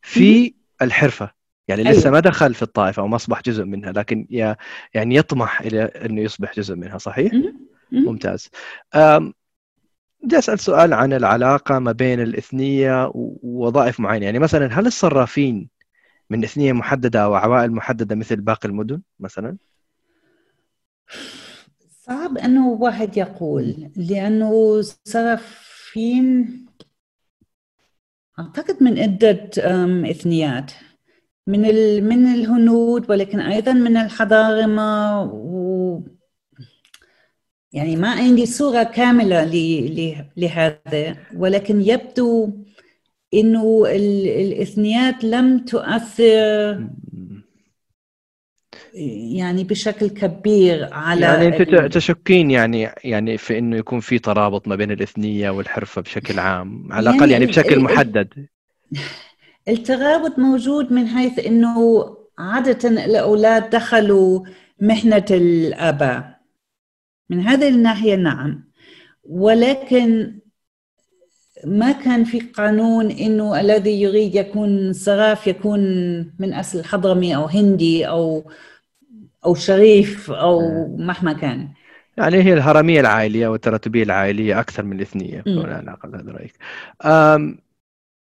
في الحرفة يعني لسه أيوة. ما دخل في الطائفة أو ما أصبح جزء منها لكن يعني يطمح إلى إنه يصبح جزء منها صحيح؟ ممتاز. بدي أسأل سؤال عن العلاقة ما بين الاثنية ووظائف معينة، يعني مثلا هل الصرافين من اثنية محددة أو عوائل محددة مثل باقي المدن مثلا؟ صعب إنه واحد يقول لأنه صرافين أعتقد من عدة اثنيات من من الهنود ولكن أيضا من الحضارمة و يعني ما عندي صورة كاملة لهذا ولكن يبدو إنه الإثنيات لم تؤثر يعني بشكل كبير على يعني أنت تشكين يعني يعني في إنه يكون في ترابط ما بين الإثنية والحرفة بشكل عام على الأقل يعني, يعني بشكل محدد. الترابط موجود من حيث إنه عادة الأولاد دخلوا محنة الأباء. من هذه الناحية نعم ولكن ما كان في قانون إنه الذي يريد يكون صراف يكون من أصل حضرمي أو هندي أو أو شريف أو مهما كان. يعني هي الهرمية العائلية والتراتبية العائلية أكثر من الاثنيه على الاقل هذا رأيك.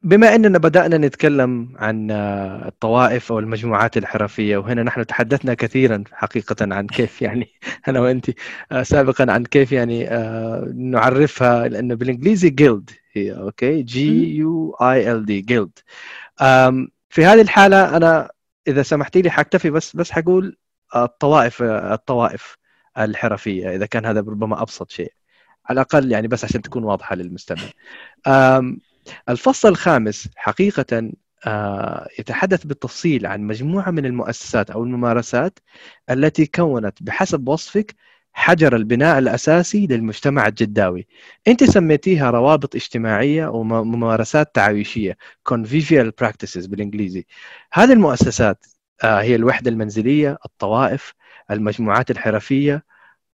بما اننا بدأنا نتكلم عن آه، الطوائف أو المجموعات الحرفية وهنا نحن تحدثنا كثيرا حقيقة عن كيف يعني أنا وأنت آه، سابقا عن كيف يعني آه، نعرفها لأنه بالإنجليزي guild هي okay؟ G U I L D guild في هذه الحالة أنا إذا سمحتي لي حكتفي بس بس حأقول الطوائف الطوائف الحرفية إذا كان هذا ربما أبسط شيء. على الأقل يعني بس عشان تكون واضحة للمستمع. الفصل الخامس حقيقة آه، يتحدث بالتفصيل عن مجموعة من المؤسسات أو الممارسات التي كونت بحسب وصفك حجر البناء الأساسي للمجتمع الجداوي. أنت سميتيها روابط اجتماعية وممارسات تعايشية convivial practices بالإنجليزي. هذه المؤسسات آه، هي الوحدة المنزلية الطوائف المجموعات الحرفية.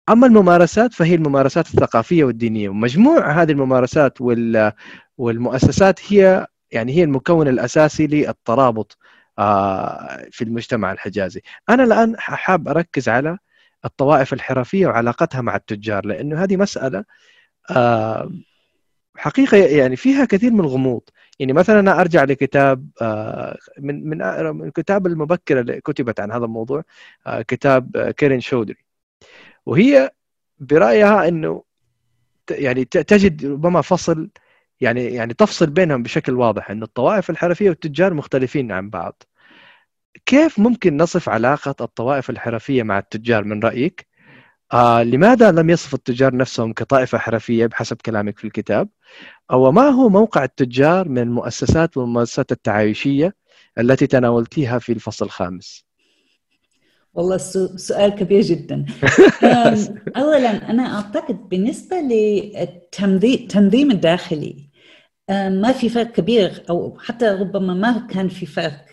أما الممارسات فهي الممارسات الثقافية والدينية. ومجموع هذه الممارسات وال والمؤسسات هي يعني هي المكون الأساسي للترابط آه، في المجتمع الحجازي. أنا الآن حاب أركز على الطوائف الحرفية وعلاقتها مع التجار لأنه هذه مسألة آه، حقيقة يعني فيها كثير من الغموض. يعني مثلا أنا أرجع لكتاب آه، من من الكتاب المبكرة اللي كتبت عن هذا الموضوع كتاب كيرين شودري. وهي برأيها إنه يعني تجد ربما فصل يعني يعني تفصل بينهم بشكل واضح ان الطوائف الحرفية والتجار مختلفين عن بعض. كيف ممكن نصف علاقة الطوائف الحرفية مع التجار من رأيك؟ آه لماذا لم يصف التجار نفسهم كطائفة حرفية بحسب كلامك في الكتاب؟ أو ما هو موقع التجار من المؤسسات والمؤسسات التعايشية التي تناولتيها في الفصل الخامس؟ والله سؤال كبير جدا. اولا أنا أعتقد بالنسبة للتنظيم الداخلي ما في فرق كبير أو حتى ربما ما كان في فرق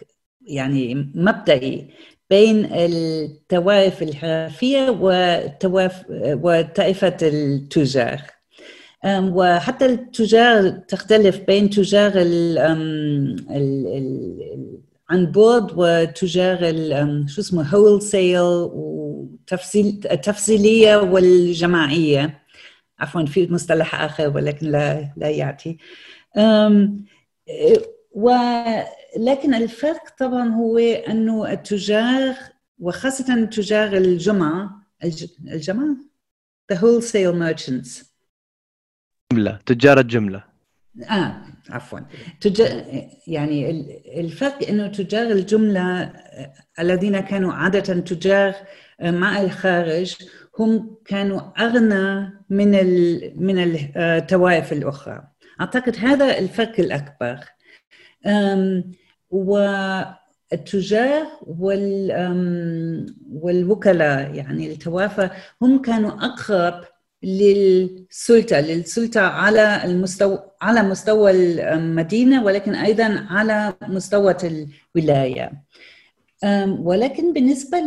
يعني مبدئي بين التوائف الحرفية وتوائف وطائفة التجار. وحتى التجار تختلف بين تجار ال عن بعد وتجار شو اسمه هول سيل وتفصيل التفصيلية والجماعية. عفوا في مصطلح آخر ولكن لا لا يأتي. ولكن الفرق طبعا هو أنه التجار وخاصة تجار الجمعة الجمعة؟ The wholesale merchants. جملة تجار الجملة. آه عفوا. يعني الفرق أنه تجار الجملة الذين كانوا عادة تجار مع الخارج هم كانوا أغنى من ال من الطوائف الأخرى. أعتقد هذا الفرق الأكبر. والتجار وال والوكلاء يعني التوافى هم كانوا أقرب للسلطة للسلطة على المستوى على مستوى المدينة ولكن أيضا على مستوى الولاية. ولكن بالنسبة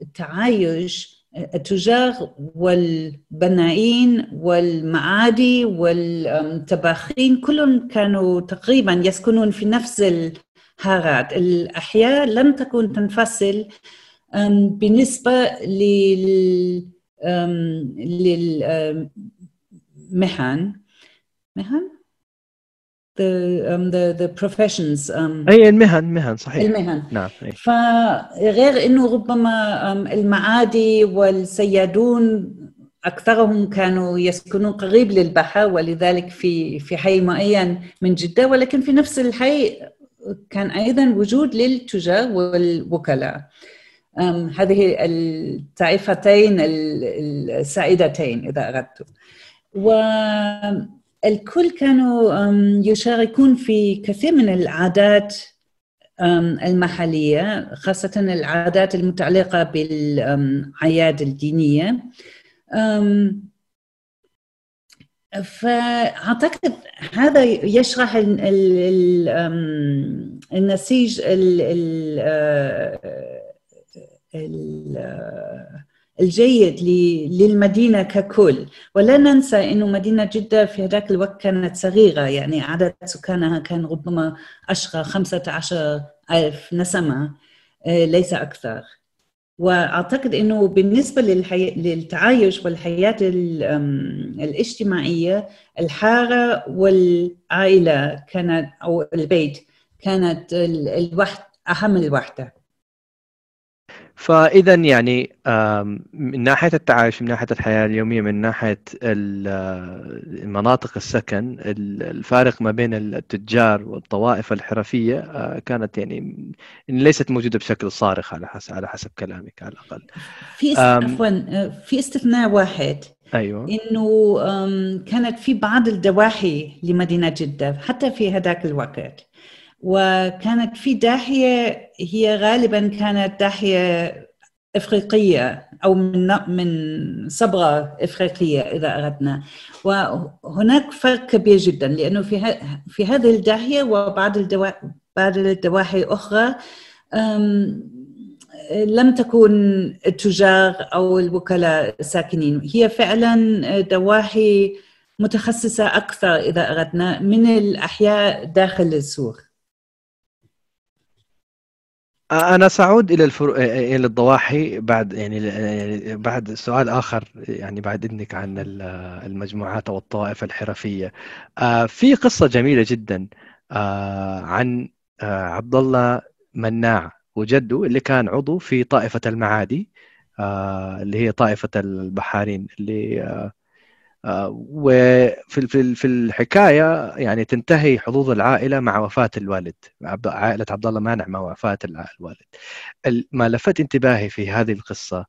للتعايش التجار والبنائين والمعادي والطباخين كلهم كانوا تقريبا يسكنون في نفس الهارات الأحياء لم تكن تنفصل بالنسبة لل للمهن. مهن؟ The um, the the professions um, أي المهن مهن صحيح. المهن. نعم أي. فغير إنه ربما المعادي والسيادون أكثرهم كانوا يسكنون قريب للبحر ولذلك في في حي معين من جدة ولكن في نفس الحي كان أيضا وجود للتجار والوكلاء. هذه الطائفتين السائدتين إذا أردت. والكل كانوا يشاركون في كثير من العادات المحلية خاصة العادات المتعلقة بالأعياد الدينية. فأعتقد هذا يشرح النسيج الجيد للمدينة ككل. ولا ننسى أنه مدينة جدة في هذاك الوقت كانت صغيرة يعني عدد سكانها كان ربما أشغى 15 ألف نسمة آه، ليس أكثر. وأعتقد إنه بالنسبة للحي... للتعايش والحياة الاجتماعية الحارة والعائلة كانت أو البيت كانت الوحد أهم الوحدة. فإذا يعني من ناحية التعايش من ناحية الحياة اليومية من ناحية مناطق السكن الفارق ما بين التجار والطوائف الحرفية آه، كانت يعني ليست موجودة بشكل صارخ على حسب على حسب كلامك على الأقل. في عفوا آه، في استثناء واحد. أيوه. إنه كانت في بعض الدواحي لمدينة جدة حتى في هذاك الوقت. وكانت في داهية هي غالبا كانت داهية إفريقية أو من من صبغة إفريقية إذا أردنا. وهناك فرق كبير جدا لأنه في في هذه الداهيه وبعض الدواحي بعض الدواحي أخرى لم تكن التجار أو الوكلاء ساكنين. هي فعلا دواحي متخصصة أكثر إذا أردنا من الأحياء داخل السور أنا سأعود إلى الفرو... إلى الضواحي بعد يعني بعد سؤال آخر يعني بعد إذنك عن المجموعات أو الطوائف الحرفية. آه، في قصة جميلة جدا آه، عن آه، عبد الله مناع وجده اللي كان عضو في طائفة المعادي اللي هي طائفة البحارين اللي وفي في في الحكاية يعني تنتهي حظوظ العائلة مع وفاة الوالد. عائلة عبد الله مانع مع وفاة الوالد. ما لفت انتباهي في هذه القصة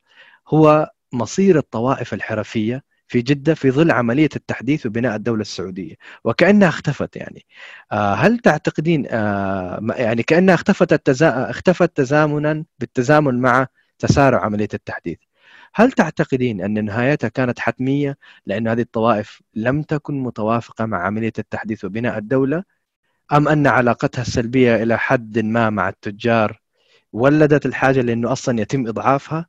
هو مصير الطوائف الحرفية في جدة في ظل عملية التحديث وبناء الدولة السعودية وكأنها اختفت يعني. آه، هل تعتقدين آه، يعني كأنها اختفت التزا... اختفت تزامنا بالتزامن مع تسارع عملية التحديث؟ هل تعتقدين أن نهايتها كانت حتمية لأن هذه الطوائف لم تكن متوافقة مع عملية التحديث وبناء الدولة؟ أم أن علاقتها السلبية إلى حد ما مع التجار ولدت الحاجة لأنه أصلا يتم إضعافها؟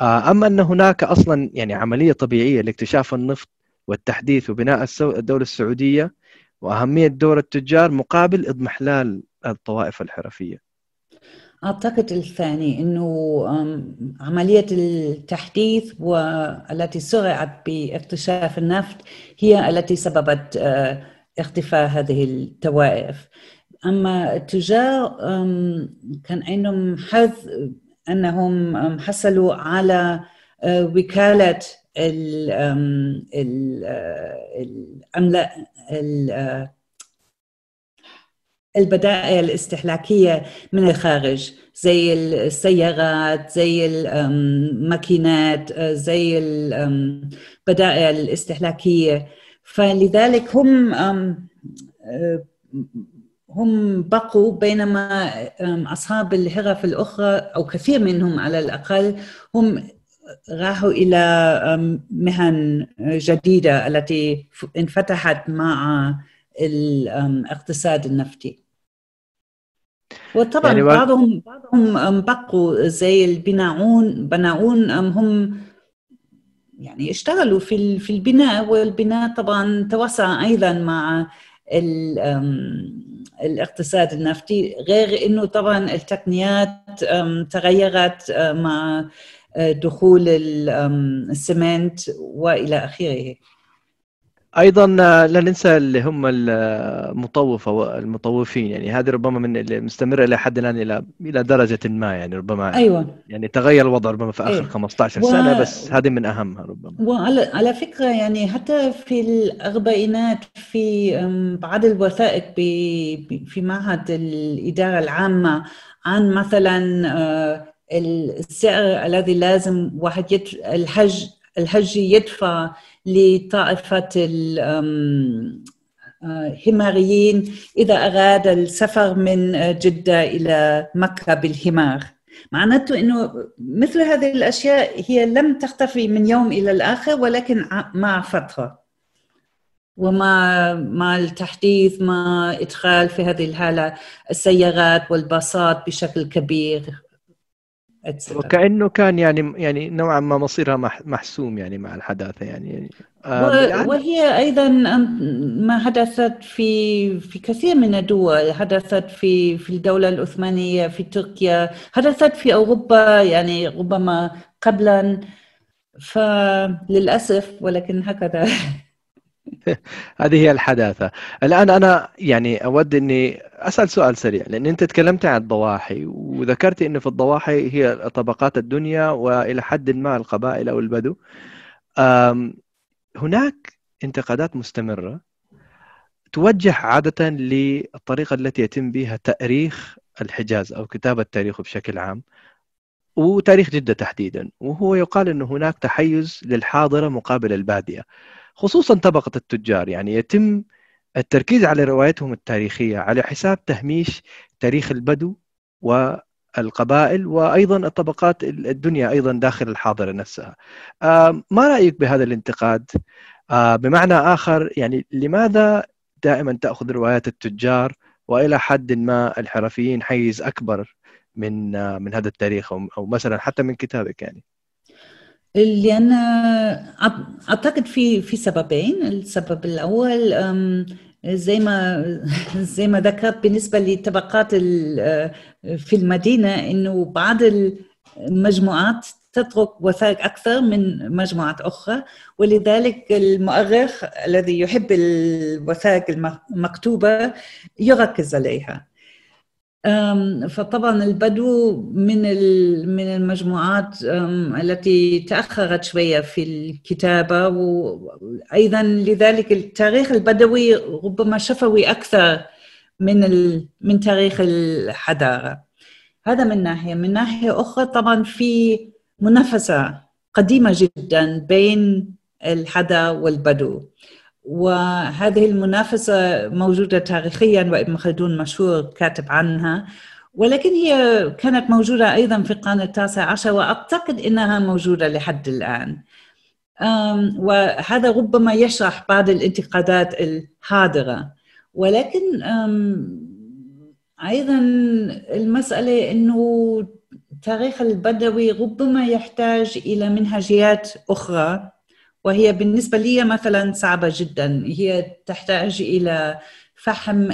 آه، أم أن هناك أصلا يعني عملية طبيعية لاكتشاف النفط والتحديث وبناء الدولة السعودية وأهمية دور التجار مقابل إضمحلال الطوائف الحرفية؟ أعتقد الثاني أنه عملية التحديث والتي سرعت باكتشاف النفط هي التي سببت آه، اختفاء هذه التوائف. أما التجار كان عندهم حظ أنهم حصلوا على آه، وكالة الأملاك البدائل الاستهلاكية من الخارج زي السيارات زي الماكينات زي البدائل الاستهلاكية فلذلك هم هم بقوا بينما أصحاب الهرف الأخرى أو كثير منهم على الأقل هم راحوا إلى مهن جديدة التي انفتحت مع الاقتصاد النفطي وطبعا يعني بعضهم بعضهم بقوا زي البناؤون. بناؤون هم يعني اشتغلوا في في البناء والبناء طبعا توسع أيضا مع الاقتصاد النفطي. غير إنه طبعا التقنيات تغيرت مع دخول السمنت وإلى آخره. أيضا لا ننسى اللي هم المطوفه والمطوفين يعني هذه ربما من اللي مستمرة إلى حد الآن إلى إلى درجة ما يعني ربما أيوه. يعني تغير الوضع ربما في آخر أيوة. 15 سنة و... بس هذه من أهمها ربما. وعلى على فكرة يعني حتى في الاربعينات في بعض الوثائق في معهد الإدارة العامة عن مثلا آه، السعر الذي لازم واحد يت... الحج الحج يدفع لطائفة الهماريين إذا أراد السفر من جدة إلى مكة بالهمار معناته أنه مثل هذه الأشياء هي لم تختفي من يوم إلى الآخر ولكن مع فترة. ومع مع التحديث مع إدخال في هذه الحالة السيارات والباصات بشكل كبير. وكأنه كان يعني يعني نوعا ما مصيرها محسوم يعني مع الحداثة يعني. وهي أيضا ما حدثت في في كثير من الدول. حدثت في في الدولة العثمانية في تركيا. حدثت في أوروبا يعني ربما قبلا. فللأسف ولكن هكذا. هذه هي الحداثة. الآن أنا يعني أود أني أسأل سؤال سريع لأن أنت تكلمت عن الضواحي وذكرت أنه في الضواحي هي طبقات الدنيا وإلى حد ما القبائل أو البدو. هناك انتقادات مستمرة توجه عادة للطريقة التي يتم بها تأريخ الحجاز أو كتابة تاريخه بشكل عام وتاريخ جدة تحديدا وهو يقال أنه هناك تحيز للحاضرة مقابل البادية. خصوصا طبقة التجار. يعني يتم التركيز على روايتهم التاريخية على حساب تهميش تاريخ البدو والقبائل وأيضا الطبقات الدنيا أيضا داخل الحاضرة نفسها. ما رأيك بهذا الانتقاد؟ بمعنى آخر يعني لماذا دائما تأخذ روايات التجار وإلى حد ما الحرفيين حيز أكبر من من هذا التاريخ أو مثلا حتى من كتابك يعني؟ لأن أعتقد في في سببين. السبب الأول زي ما زي ما ذكرت بالنسبة للطبقات في المدينة إنه بعض المجموعات تترك وثائق أكثر من مجموعات أخرى. ولذلك المؤرخ الذي يحب الوثائق المكتوبة يركز عليها. فطبعا البدو من من المجموعات التي تأخرت شوية في الكتابة وأيضا لذلك التاريخ البدوي ربما شفوي أكثر من من تاريخ الحضارة. هذا من ناحية. من ناحية أخرى طبعا في منافسة قديمة جدا بين الحدا والبدو. وهذه المنافسة موجودة تاريخيا وابن خلدون مشهور كاتب عنها. ولكن هي كانت موجودة أيضا في القرن التاسع عشر وأعتقد أنها موجودة لحد الآن. وهذا ربما يشرح بعض الانتقادات الحاضرة. ولكن أيضا المسألة أنه تاريخ البدوي ربما يحتاج إلى منهجيات أخرى. وهي بالنسبة لي مثلا صعبة جدا. هي تحتاج إلى فهم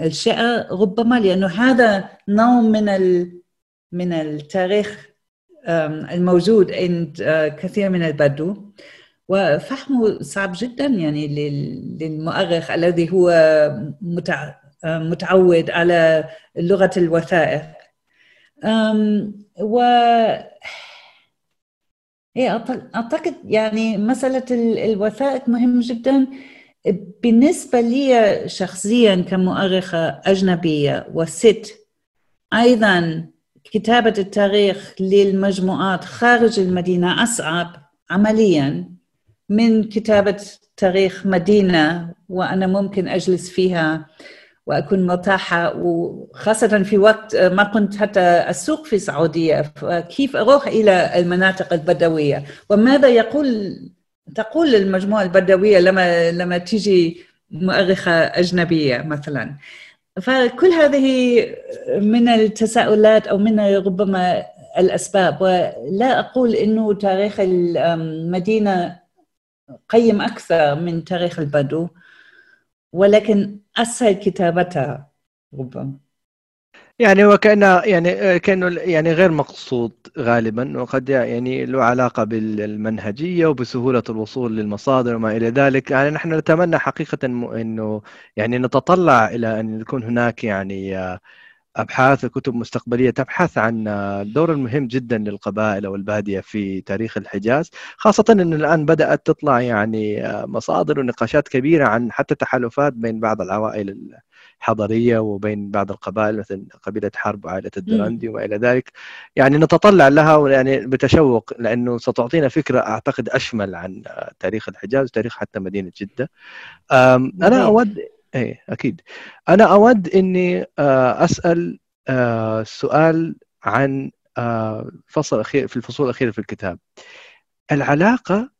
الشعر ربما لأنه هذا نوع من من التاريخ الموجود عند كثير من البدو. وفهمه صعب جدا يعني للمؤرخ الذي هو متعود على لغة الوثائق. و إيه أعتقد يعني مسألة الوثائق مهم جدا. بالنسبة لي شخصيا كمؤرخة أجنبية وست أيضا كتابة التاريخ للمجموعات خارج المدينة أصعب عمليا من كتابة تاريخ مدينة وأنا ممكن أجلس فيها وأكون مرتاحه وخاصة في وقت ما كنت حتى اسوق في السعودية فكيف أروح إلى المناطق البدوية؟ وماذا يقول تقول المجموعة البدوية لما لما تيجي مؤرخة أجنبية مثلا. فكل هذه من التساؤلات أو من ربما الأسباب. ولا أقول إنه تاريخ المدينة قيم أكثر من تاريخ البدو ولكن أسهل كتابتها ربما. يعني وكأنه يعني كأنه يعني غير مقصود غالبا وقد يعني له علاقة بالمنهجية وبسهولة الوصول للمصادر وما إلى ذلك. يعني نحن نتمنى حقيقة أنه يعني نتطلع إلى أن يكون هناك يعني أبحاث وكتب مستقبليه تبحث عن الدور المهم جدا للقبائل أو الباديه في تاريخ الحجاز، خاصة إن الآن بدأت تطلع يعني مصادر ونقاشات كبيرة عن حتى تحالفات بين بعض العوائل الحضرية وبين بعض القبائل مثل قبيلة حرب وعائلة الدرندي وما إلى ذلك. يعني نتطلع لها يعني بتشوق لأنه ستعطينا فكرة أعتقد أشمل عن تاريخ الحجاز وتاريخ حتى مدينة جدة. أنا أود إيه أكيد. أنا أود إني آه، أسأل آه، سؤال عن آه، الاخير في الفصول الأخيرة في الكتاب. العلاقة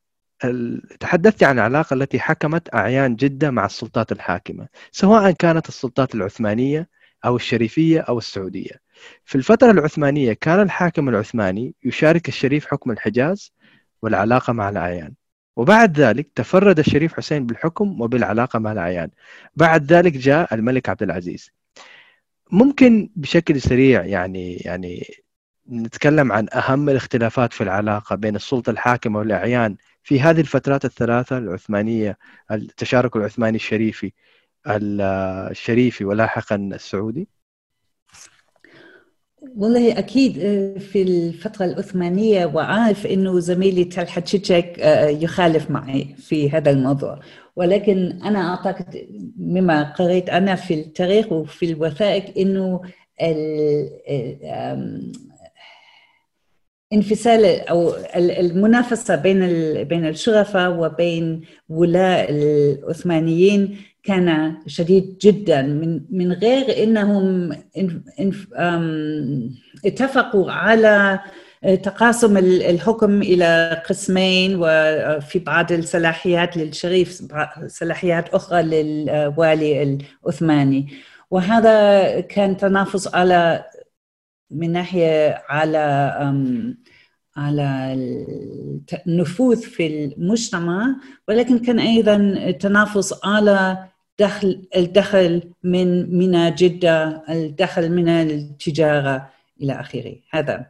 تحدثت عن العلاقة التي حكمت أعيان جدة مع السلطات الحاكمة سواء كانت السلطات العثمانية أو الشريفية أو السعودية. في الفترة العثمانية كان الحاكم العثماني يشارك الشريف حكم الحجاز والعلاقة مع الأعيان. وبعد ذلك تفرد الشريف حسين بالحكم وبالعلاقة مع الأعيان. بعد ذلك جاء الملك عبد العزيز. ممكن بشكل سريع يعني يعني نتكلم عن أهم الاختلافات في العلاقة بين السلطة الحاكمة والأعيان في هذه الفترات الثلاثة العثمانية التشارك العثماني الشريفي الشريفي ولاحقا السعودي. والله أكيد آه، في الفترة العثمانية وعارف إنه زميلي تلحة تشيتشك آه، يخالف معي في هذا الموضوع. ولكن أنا أعتقد مما قريت أنا في التاريخ وفي الوثائق إنه انفصال أو المنافسة بين بين الشرفاء وبين ولاء العثمانيين كان شديد جدا. من من غير إنهم اتفقوا على تقاسم الحكم إلى قسمين وفي بعض الصلاحيات للشريف صلاحيات أخرى للوالي العثماني. وهذا كان تنافس على من ناحية على على النفوذ في المجتمع ولكن كان أيضا تنافس على دخل الدخل من من جدة الدخل من التجاره إلى آخره. هذا.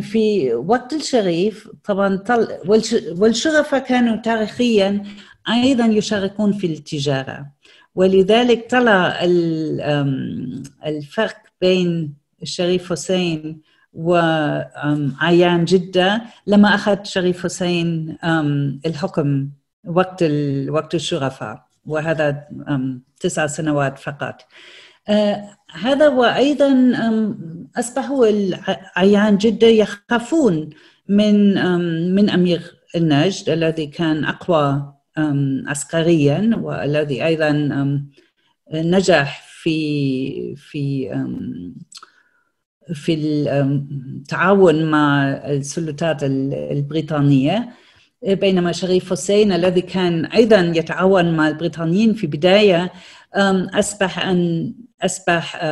في وقت الشريف طبعا والشرفاء كانوا تاريخيا أيضا يشاركون في التجارة. ولذلك طلع الفرق بين الشريف حسين وعيان جدة. لما أخذ شريف حسين الحكم وقت وقت الشرفاء وهذا تسع سنوات فقط. آه، هذا وأيضا أصبحوا العيان جدة يخافون من من أمير النجد الذي كان أقوى عسكريا والذي أيضا نجح في في في التعاون مع السلطات البريطانية. بينما شريف حسين الذي كان أيضا يتعاون مع البريطانيين في بداية أصبح أن أصبح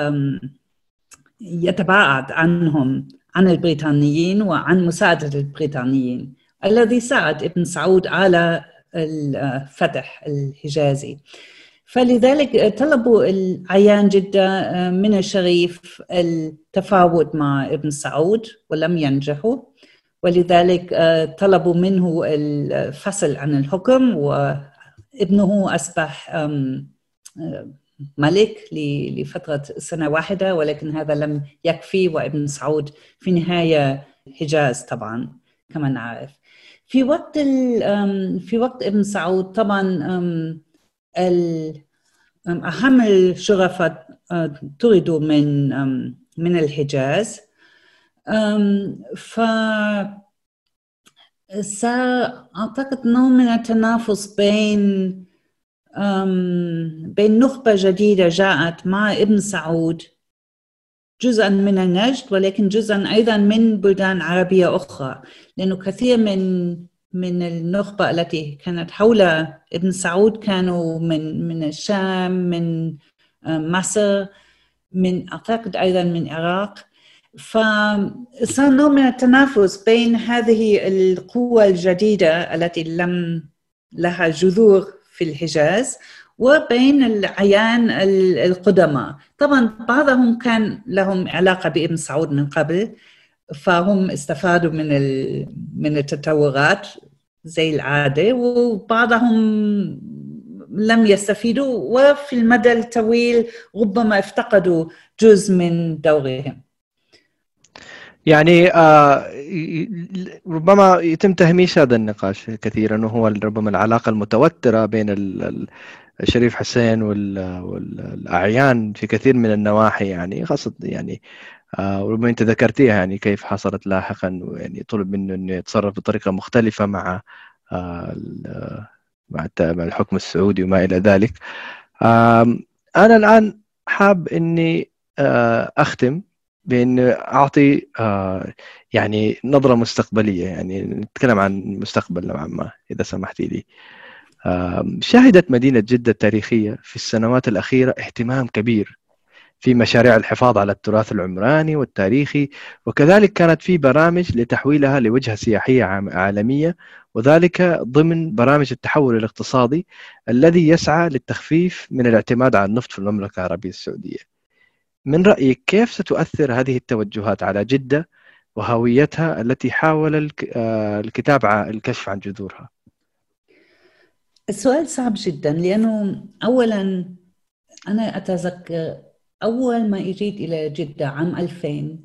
يتباعد عنهم عن البريطانيين وعن مساعدة البريطانيين الذي ساعد ابن سعود على الفتح الحجازي. فلذلك طلبوا العيان جدة آه، من الشريف التفاوض مع ابن سعود ولم ينجحوا. ولذلك آه، طلبوا منه الفصل عن الحكم وابنه أصبح ملك لفترة سنة واحدة ولكن هذا لم يكفي. وابن سعود في النهاية حجاز طبعا كما نعرف. في وقت في وقت ابن سعود طبعا أهم الشرفاء آه، طردوا من من الحجاز. ف أعتقد نوع من التنافس بين بين نخبة جديدة جاءت مع ابن سعود جزءا من النجد ولكن جزءا أيضا من بلدان عربية أخرى. لأنه كثير من من النخبة التي كانت حول ابن سعود كانوا من من الشام من آه، مصر من أعتقد أيضا من العراق. فصار نوع من التنافس بين هذه القوة الجديدة التي لم لها جذور في الحجاز وبين العيان القدماء. طبعا بعضهم كان لهم علاقة بابن سعود من قبل فهم استفادوا من من التطورات زي العادة وبعضهم لم يستفيدوا وفي المدى الطويل ربما افتقدوا جزء من دورهم. يعني آه ربما يتم تهميش هذا النقاش كثيرا وهو ربما العلاقة المتوترة بين الشريف حسين والأعيان في كثير من النواحي يعني خاصة يعني وربما أنت ذكرتيها يعني كيف حصلت لاحقا يعني طلب منه انه يتصرف بطريقة مختلفة مع آه، مع الحكم السعودي وما إلى ذلك. أنا الآن حاب إني آه، أختم بأن أعطي يعني نظرة مستقبلية يعني نتكلم عن المستقبل نوعا ما إذا سمحتي لي. شهدت مدينة جدة التاريخية في السنوات الأخيرة اهتمام كبير في مشاريع الحفاظ على التراث العمراني والتاريخي وكذلك كانت في برامج لتحويلها لوجهة سياحية عالمية وذلك ضمن برامج التحول الاقتصادي الذي يسعى للتخفيف من الاعتماد على النفط في المملكة العربية السعودية. من رأيك كيف ستؤثر هذه التوجهات على جدة وهويتها التي حاول آه، الكتاب الكشف عن جذورها؟ السؤال صعب جدا لأنه أولا أنا أتذكر أول ما إجيت إلى جدة عام 2000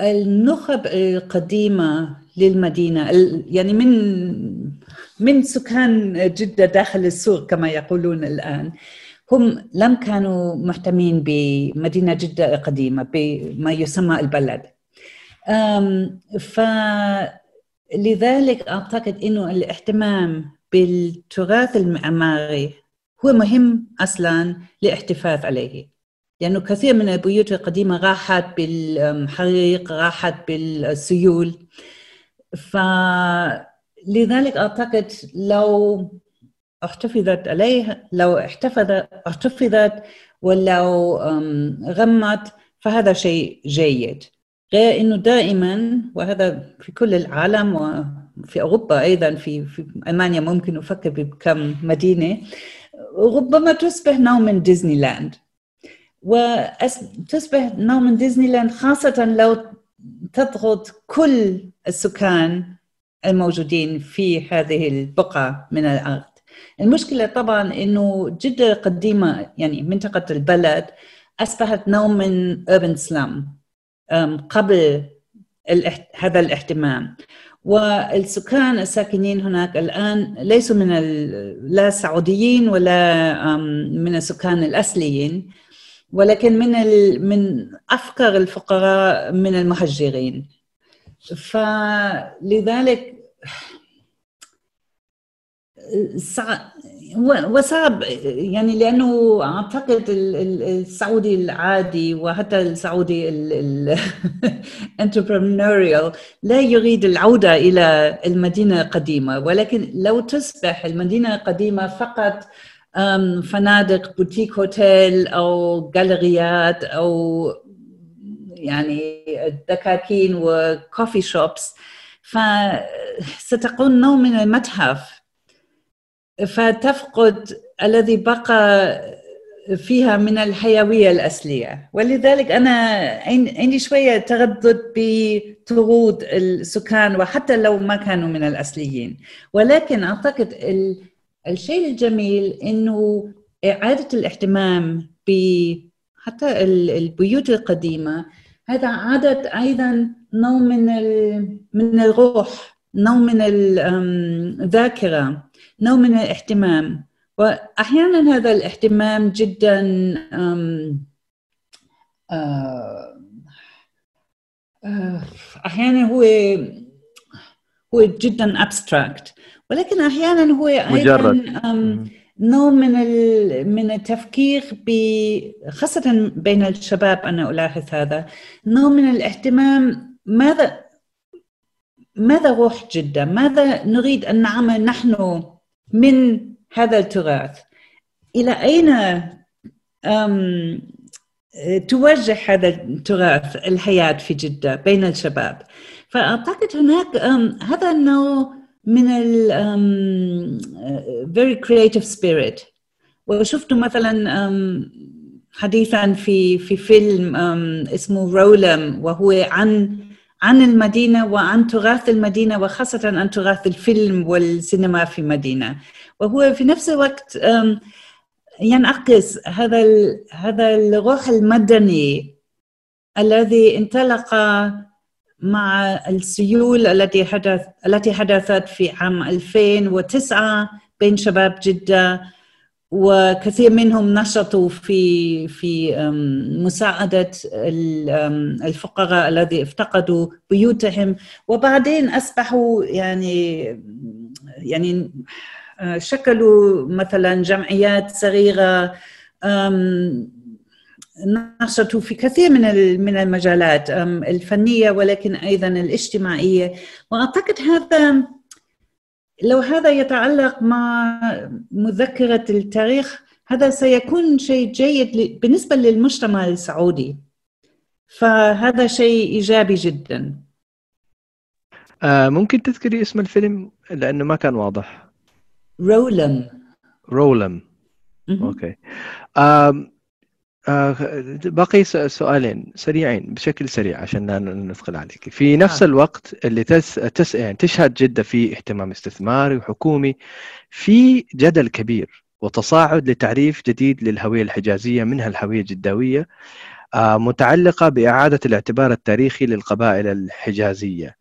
النخب القديمة للمدينة يعني من من سكان جدة داخل السوق كما يقولون الآن هم لم كانوا مهتمين بمدينة جدة القديمة بما يسمى البلد. فلذلك أعتقد أنه الاهتمام بالتراث المعماري هو مهم أصلا للاحتفاظ عليه. لأنه كثير من البيوت القديمة راحت بالحريق راحت بالسيول. فلذلك أعتقد لو احتفظت عليه لو احتفظت احتفظت ولو غمت فهذا شيء جيد. غير إنه دائما وهذا في كل العالم وفي أوروبا أيضا في في ألمانيا ممكن أفكر بكم مدينة ربما تصبح نوع من ديزني لاند وتصبح نوع من ديزني لاند خاصة لو تطرد كل السكان الموجودين في هذه البقعة من الأرض. المشكلة طبعا إنه جده قديمة يعني منطقة البلد أصبحت نوع من urban slum قبل هذا الاهتمام والسكان الساكنين هناك الآن ليسوا من لا سعوديين ولا من السكان الأصليين. ولكن من من أفقر الفقراء من المهجرين فلذلك وصعب يعني لأنه أعتقد السعودي العادي وحتى السعودي الانتربرنوريال لا يريد العودة إلى المدينة القديمة. ولكن لو تصبح المدينة القديمة فقط فنادق boutique hotel أو جاليريات أو يعني دكاكين و coffee shops فستكون نوع من المتحف. فتفقد الذي بقى فيها من الحيوية الأصلية. ولذلك أنا عندي شوية تردد بطرد السكان وحتى لو ما كانوا من الأصليين. ولكن أعتقد الشيء الجميل أنه إعادة الاهتمام ب حتى البيوت القديمة. هذا عادت أيضا نوع من من الروح نوع من الذاكرة نوع من الاهتمام. واحيانا هذا الاهتمام جدا آه، آه، أحيانا هو هو جدا ابستراكت ولكن أحيانا هو أيضا نوع من من التفكير ب خاصة بين الشباب أنا ألاحظ هذا نوع من الاهتمام ماذا ماذا روح جدة؟ ماذا نريد أن نعمل نحن من هذا التراث؟ إلى أين توجه هذا التراث الحياة في جدة بين الشباب؟ فأعتقد هناك هذا النوع من ال very creative spirit. وشفت مثلا حديثا في في فيلم اسمه رولم وهو عن عن المدينة وعن تراث المدينة وخاصة عن تراث الفيلم والسينما في مدينة. وهو في نفس الوقت ينعكس هذا هذا الروح المدني الذي انطلق مع السيول التي حدث التي حدثت في عام 2009 بين شباب جدة وكثير منهم نشطوا في في مساعدة الفقراء الذي افتقدوا بيوتهم. وبعدين أصبحوا يعني يعني آه، شكلوا مثلا جمعيات صغيرة نشطوا في كثير من من المجالات الفنية ولكن أيضا الاجتماعية. وأعتقد هذا لو هذا يتعلق مع مذكرة التاريخ هذا سيكون شيء جيد بالنسبة للمجتمع السعودي. فهذا شيء إيجابي جدا. آه ممكن تذكري اسم الفيلم؟ لأنه ما كان واضح. رولم. رولم. okay. آه باقي سؤالين سريعين بشكل سريع عشان لا ندخل عليك في نفس آه. الوقت اللي تس... تس... يعني تشهد جدة في اهتمام استثماري وحكومي في جدل كبير وتصاعد لتعريف جديد للهوية الحجازية منها الهوية الجداوية آه متعلقة بإعادة الاعتبار التاريخي للقبائل الحجازية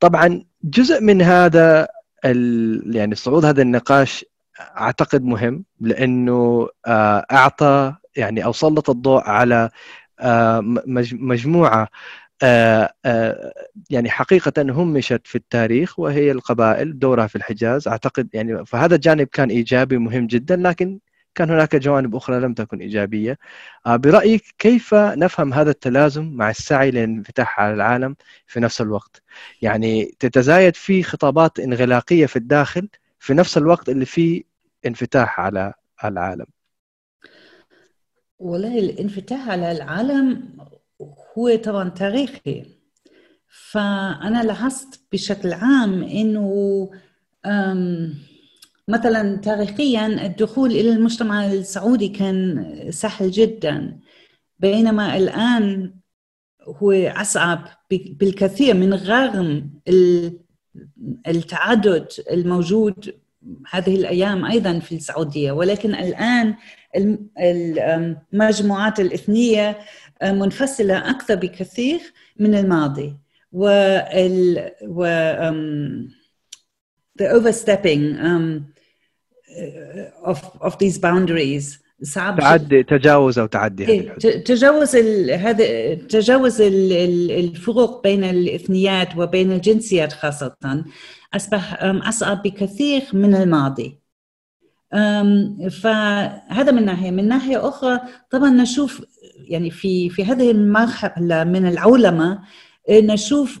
طبعا جزء من هذا ال... يعني صعود هذا النقاش أعتقد مهم لأنه آه، أعطى يعني أو سلط الضوء على آه، مجموعة آه، يعني حقيقة همشت في التاريخ وهي القبائل دورها في الحجاز. أعتقد يعني فهذا الجانب كان إيجابي مهم جدا لكن كان هناك جوانب أخرى لم تكن إيجابية. برأيك كيف نفهم هذا التلازم مع السعي للانفتاح على العالم في نفس الوقت؟ يعني تتزايد في خطابات انغلاقية في الداخل في نفس الوقت اللي فيه انفتاح على العالم. والله الانفتاح على العالم هو طبعا تاريخي. فأنا لاحظت بشكل عام إنه مثلا تاريخيا الدخول إلى المجتمع السعودي كان سهل جدا بينما الآن هو أصعب بالكثير من رغم التعدد الموجود هذه الأيام أيضا في السعودية. ولكن الآن المجموعات الإثنية منفصلة أكثر بكثير من الماضي. وال و the overstepping um, of, of these boundaries. صعب تعدي تجاوز أو تعدي الحدود. تجاوز هذا تجاوز الفروق بين الإثنيات وبين الجنسيات خاصة. أصبح أصعب بكثير من الماضي. فهذا من ناحية. من ناحية أخرى طبعا نشوف يعني في في هذه المرحلة من العولمة نشوف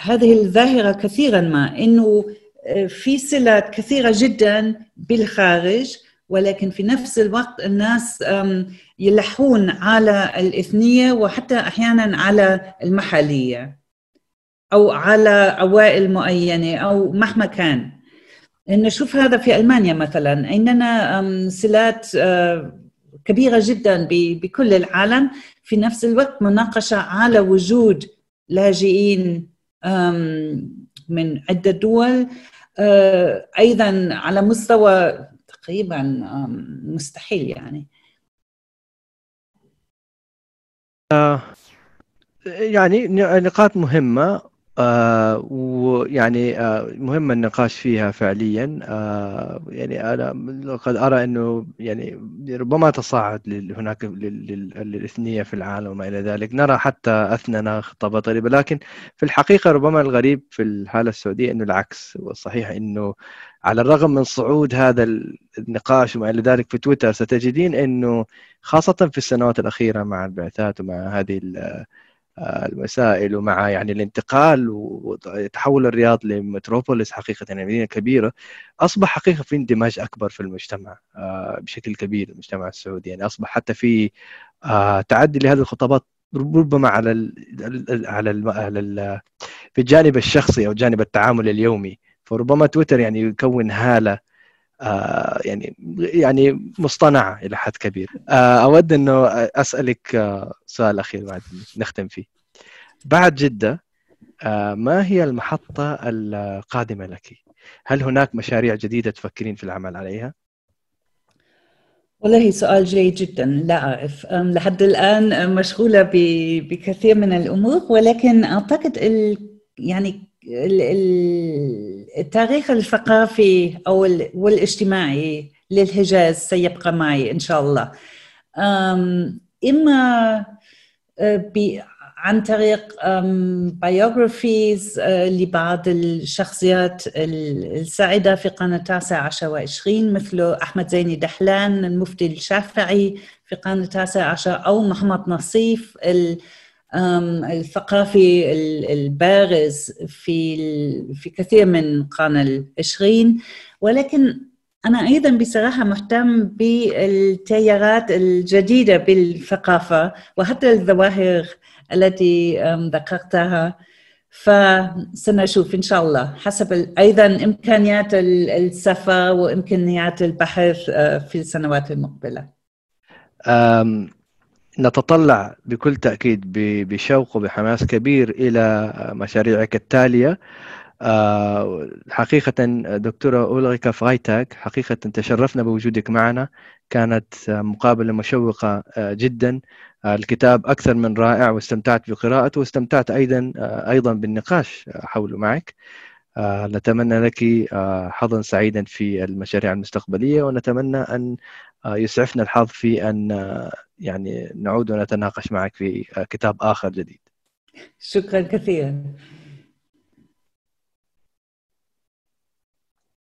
هذه الظاهرة كثيرا ما إنه في صلات كثيرة جدا بالخارج ولكن في نفس الوقت الناس يلحون على الإثنية وحتى أحيانا على المحلية أو على عوائل معينة أو مهما كان. نشوف هذا في ألمانيا مثلا عندنا صلات كبيرة جدا بكل العالم. في نفس الوقت مناقشة على وجود لاجئين من عدة دول. أيضا على مستوى تقريبا مستحيل يعني. آه، يعني نقاط مهمة. آه ويعني آه مهم النقاش فيها فعليا. آه يعني أنا قد أرى إنه يعني ربما تصاعد هناك للاثنية في العالم وما إلى ذلك. نرى حتى اثننا خطابات غريبه لكن في الحقيقة ربما الغريب في الحالة السعودية إنه العكس. والصحيح إنه على الرغم من صعود هذا النقاش وما إلى ذلك في تويتر ستجدين إنه خاصة في السنوات الأخيرة مع البعثات ومع هذه المسائل ومع يعني الانتقال وتحول الرياض لمتروبوليس حقيقة يعني مدينة كبيرة أصبح حقيقة في اندماج أكبر في المجتمع آه، بشكل كبير المجتمع السعودي. يعني أصبح حتى في آه، تعدي لهذه الخطابات ربما على على على في الجانب الشخصي أو جانب التعامل اليومي. فربما تويتر يعني يكون هالة آه يعني يعني مصطنعة إلى حد كبير آه أود انه أسألك آه سؤال أخير بعد نختم فيه بعد جدة ما هي المحطة القادمة لك؟ هل هناك مشاريع جديدة تفكرين في العمل عليها؟ والله سؤال جيد جدا لا أعرف لحد الآن مشغولة بكثير من الأمور ولكن أعتقد ال يعني التاريخ الثقافي أو والاجتماعي للحجاز سيبقى معي إن شاء الله. إما آه، عن طريق biographies آه، لبعض الشخصيات السائدة في القرن التاسع عشر وعشرين مثل أحمد زيني دحلان المفتي الشافعي في القرن التاسع عشر أو محمد نصيف الثقافي البارز في في كثير من القرن العشرين. ولكن أنا أيضا بصراحة مهتم بالتيارات الجديدة بالثقافة وحتى الظواهر التي ذكرتها. فسنشوف إن شاء الله. حسب أيضا إمكانيات السفر وإمكانيات البحث آه، في السنوات المقبلة. نتطلع بكل تأكيد بشوق وبحماس كبير إلى مشاريعك التالية. آه، حقيقة دكتورة أولغيكا فرايتاك حقيقة تشرفنا بوجودك معنا. كانت مقابلة مشوقة آه، جدا. آه، الكتاب أكثر من رائع واستمتعت بقراءته واستمتعت أيضا أيضا بالنقاش حوله معك. نتمنى لك حظا سعيدا في المشاريع المستقبلية ونتمنى أن يسعفنا الحظ في أن يعني نعود ونتناقش معك في كتاب آخر جديد. شكرا كثيرا.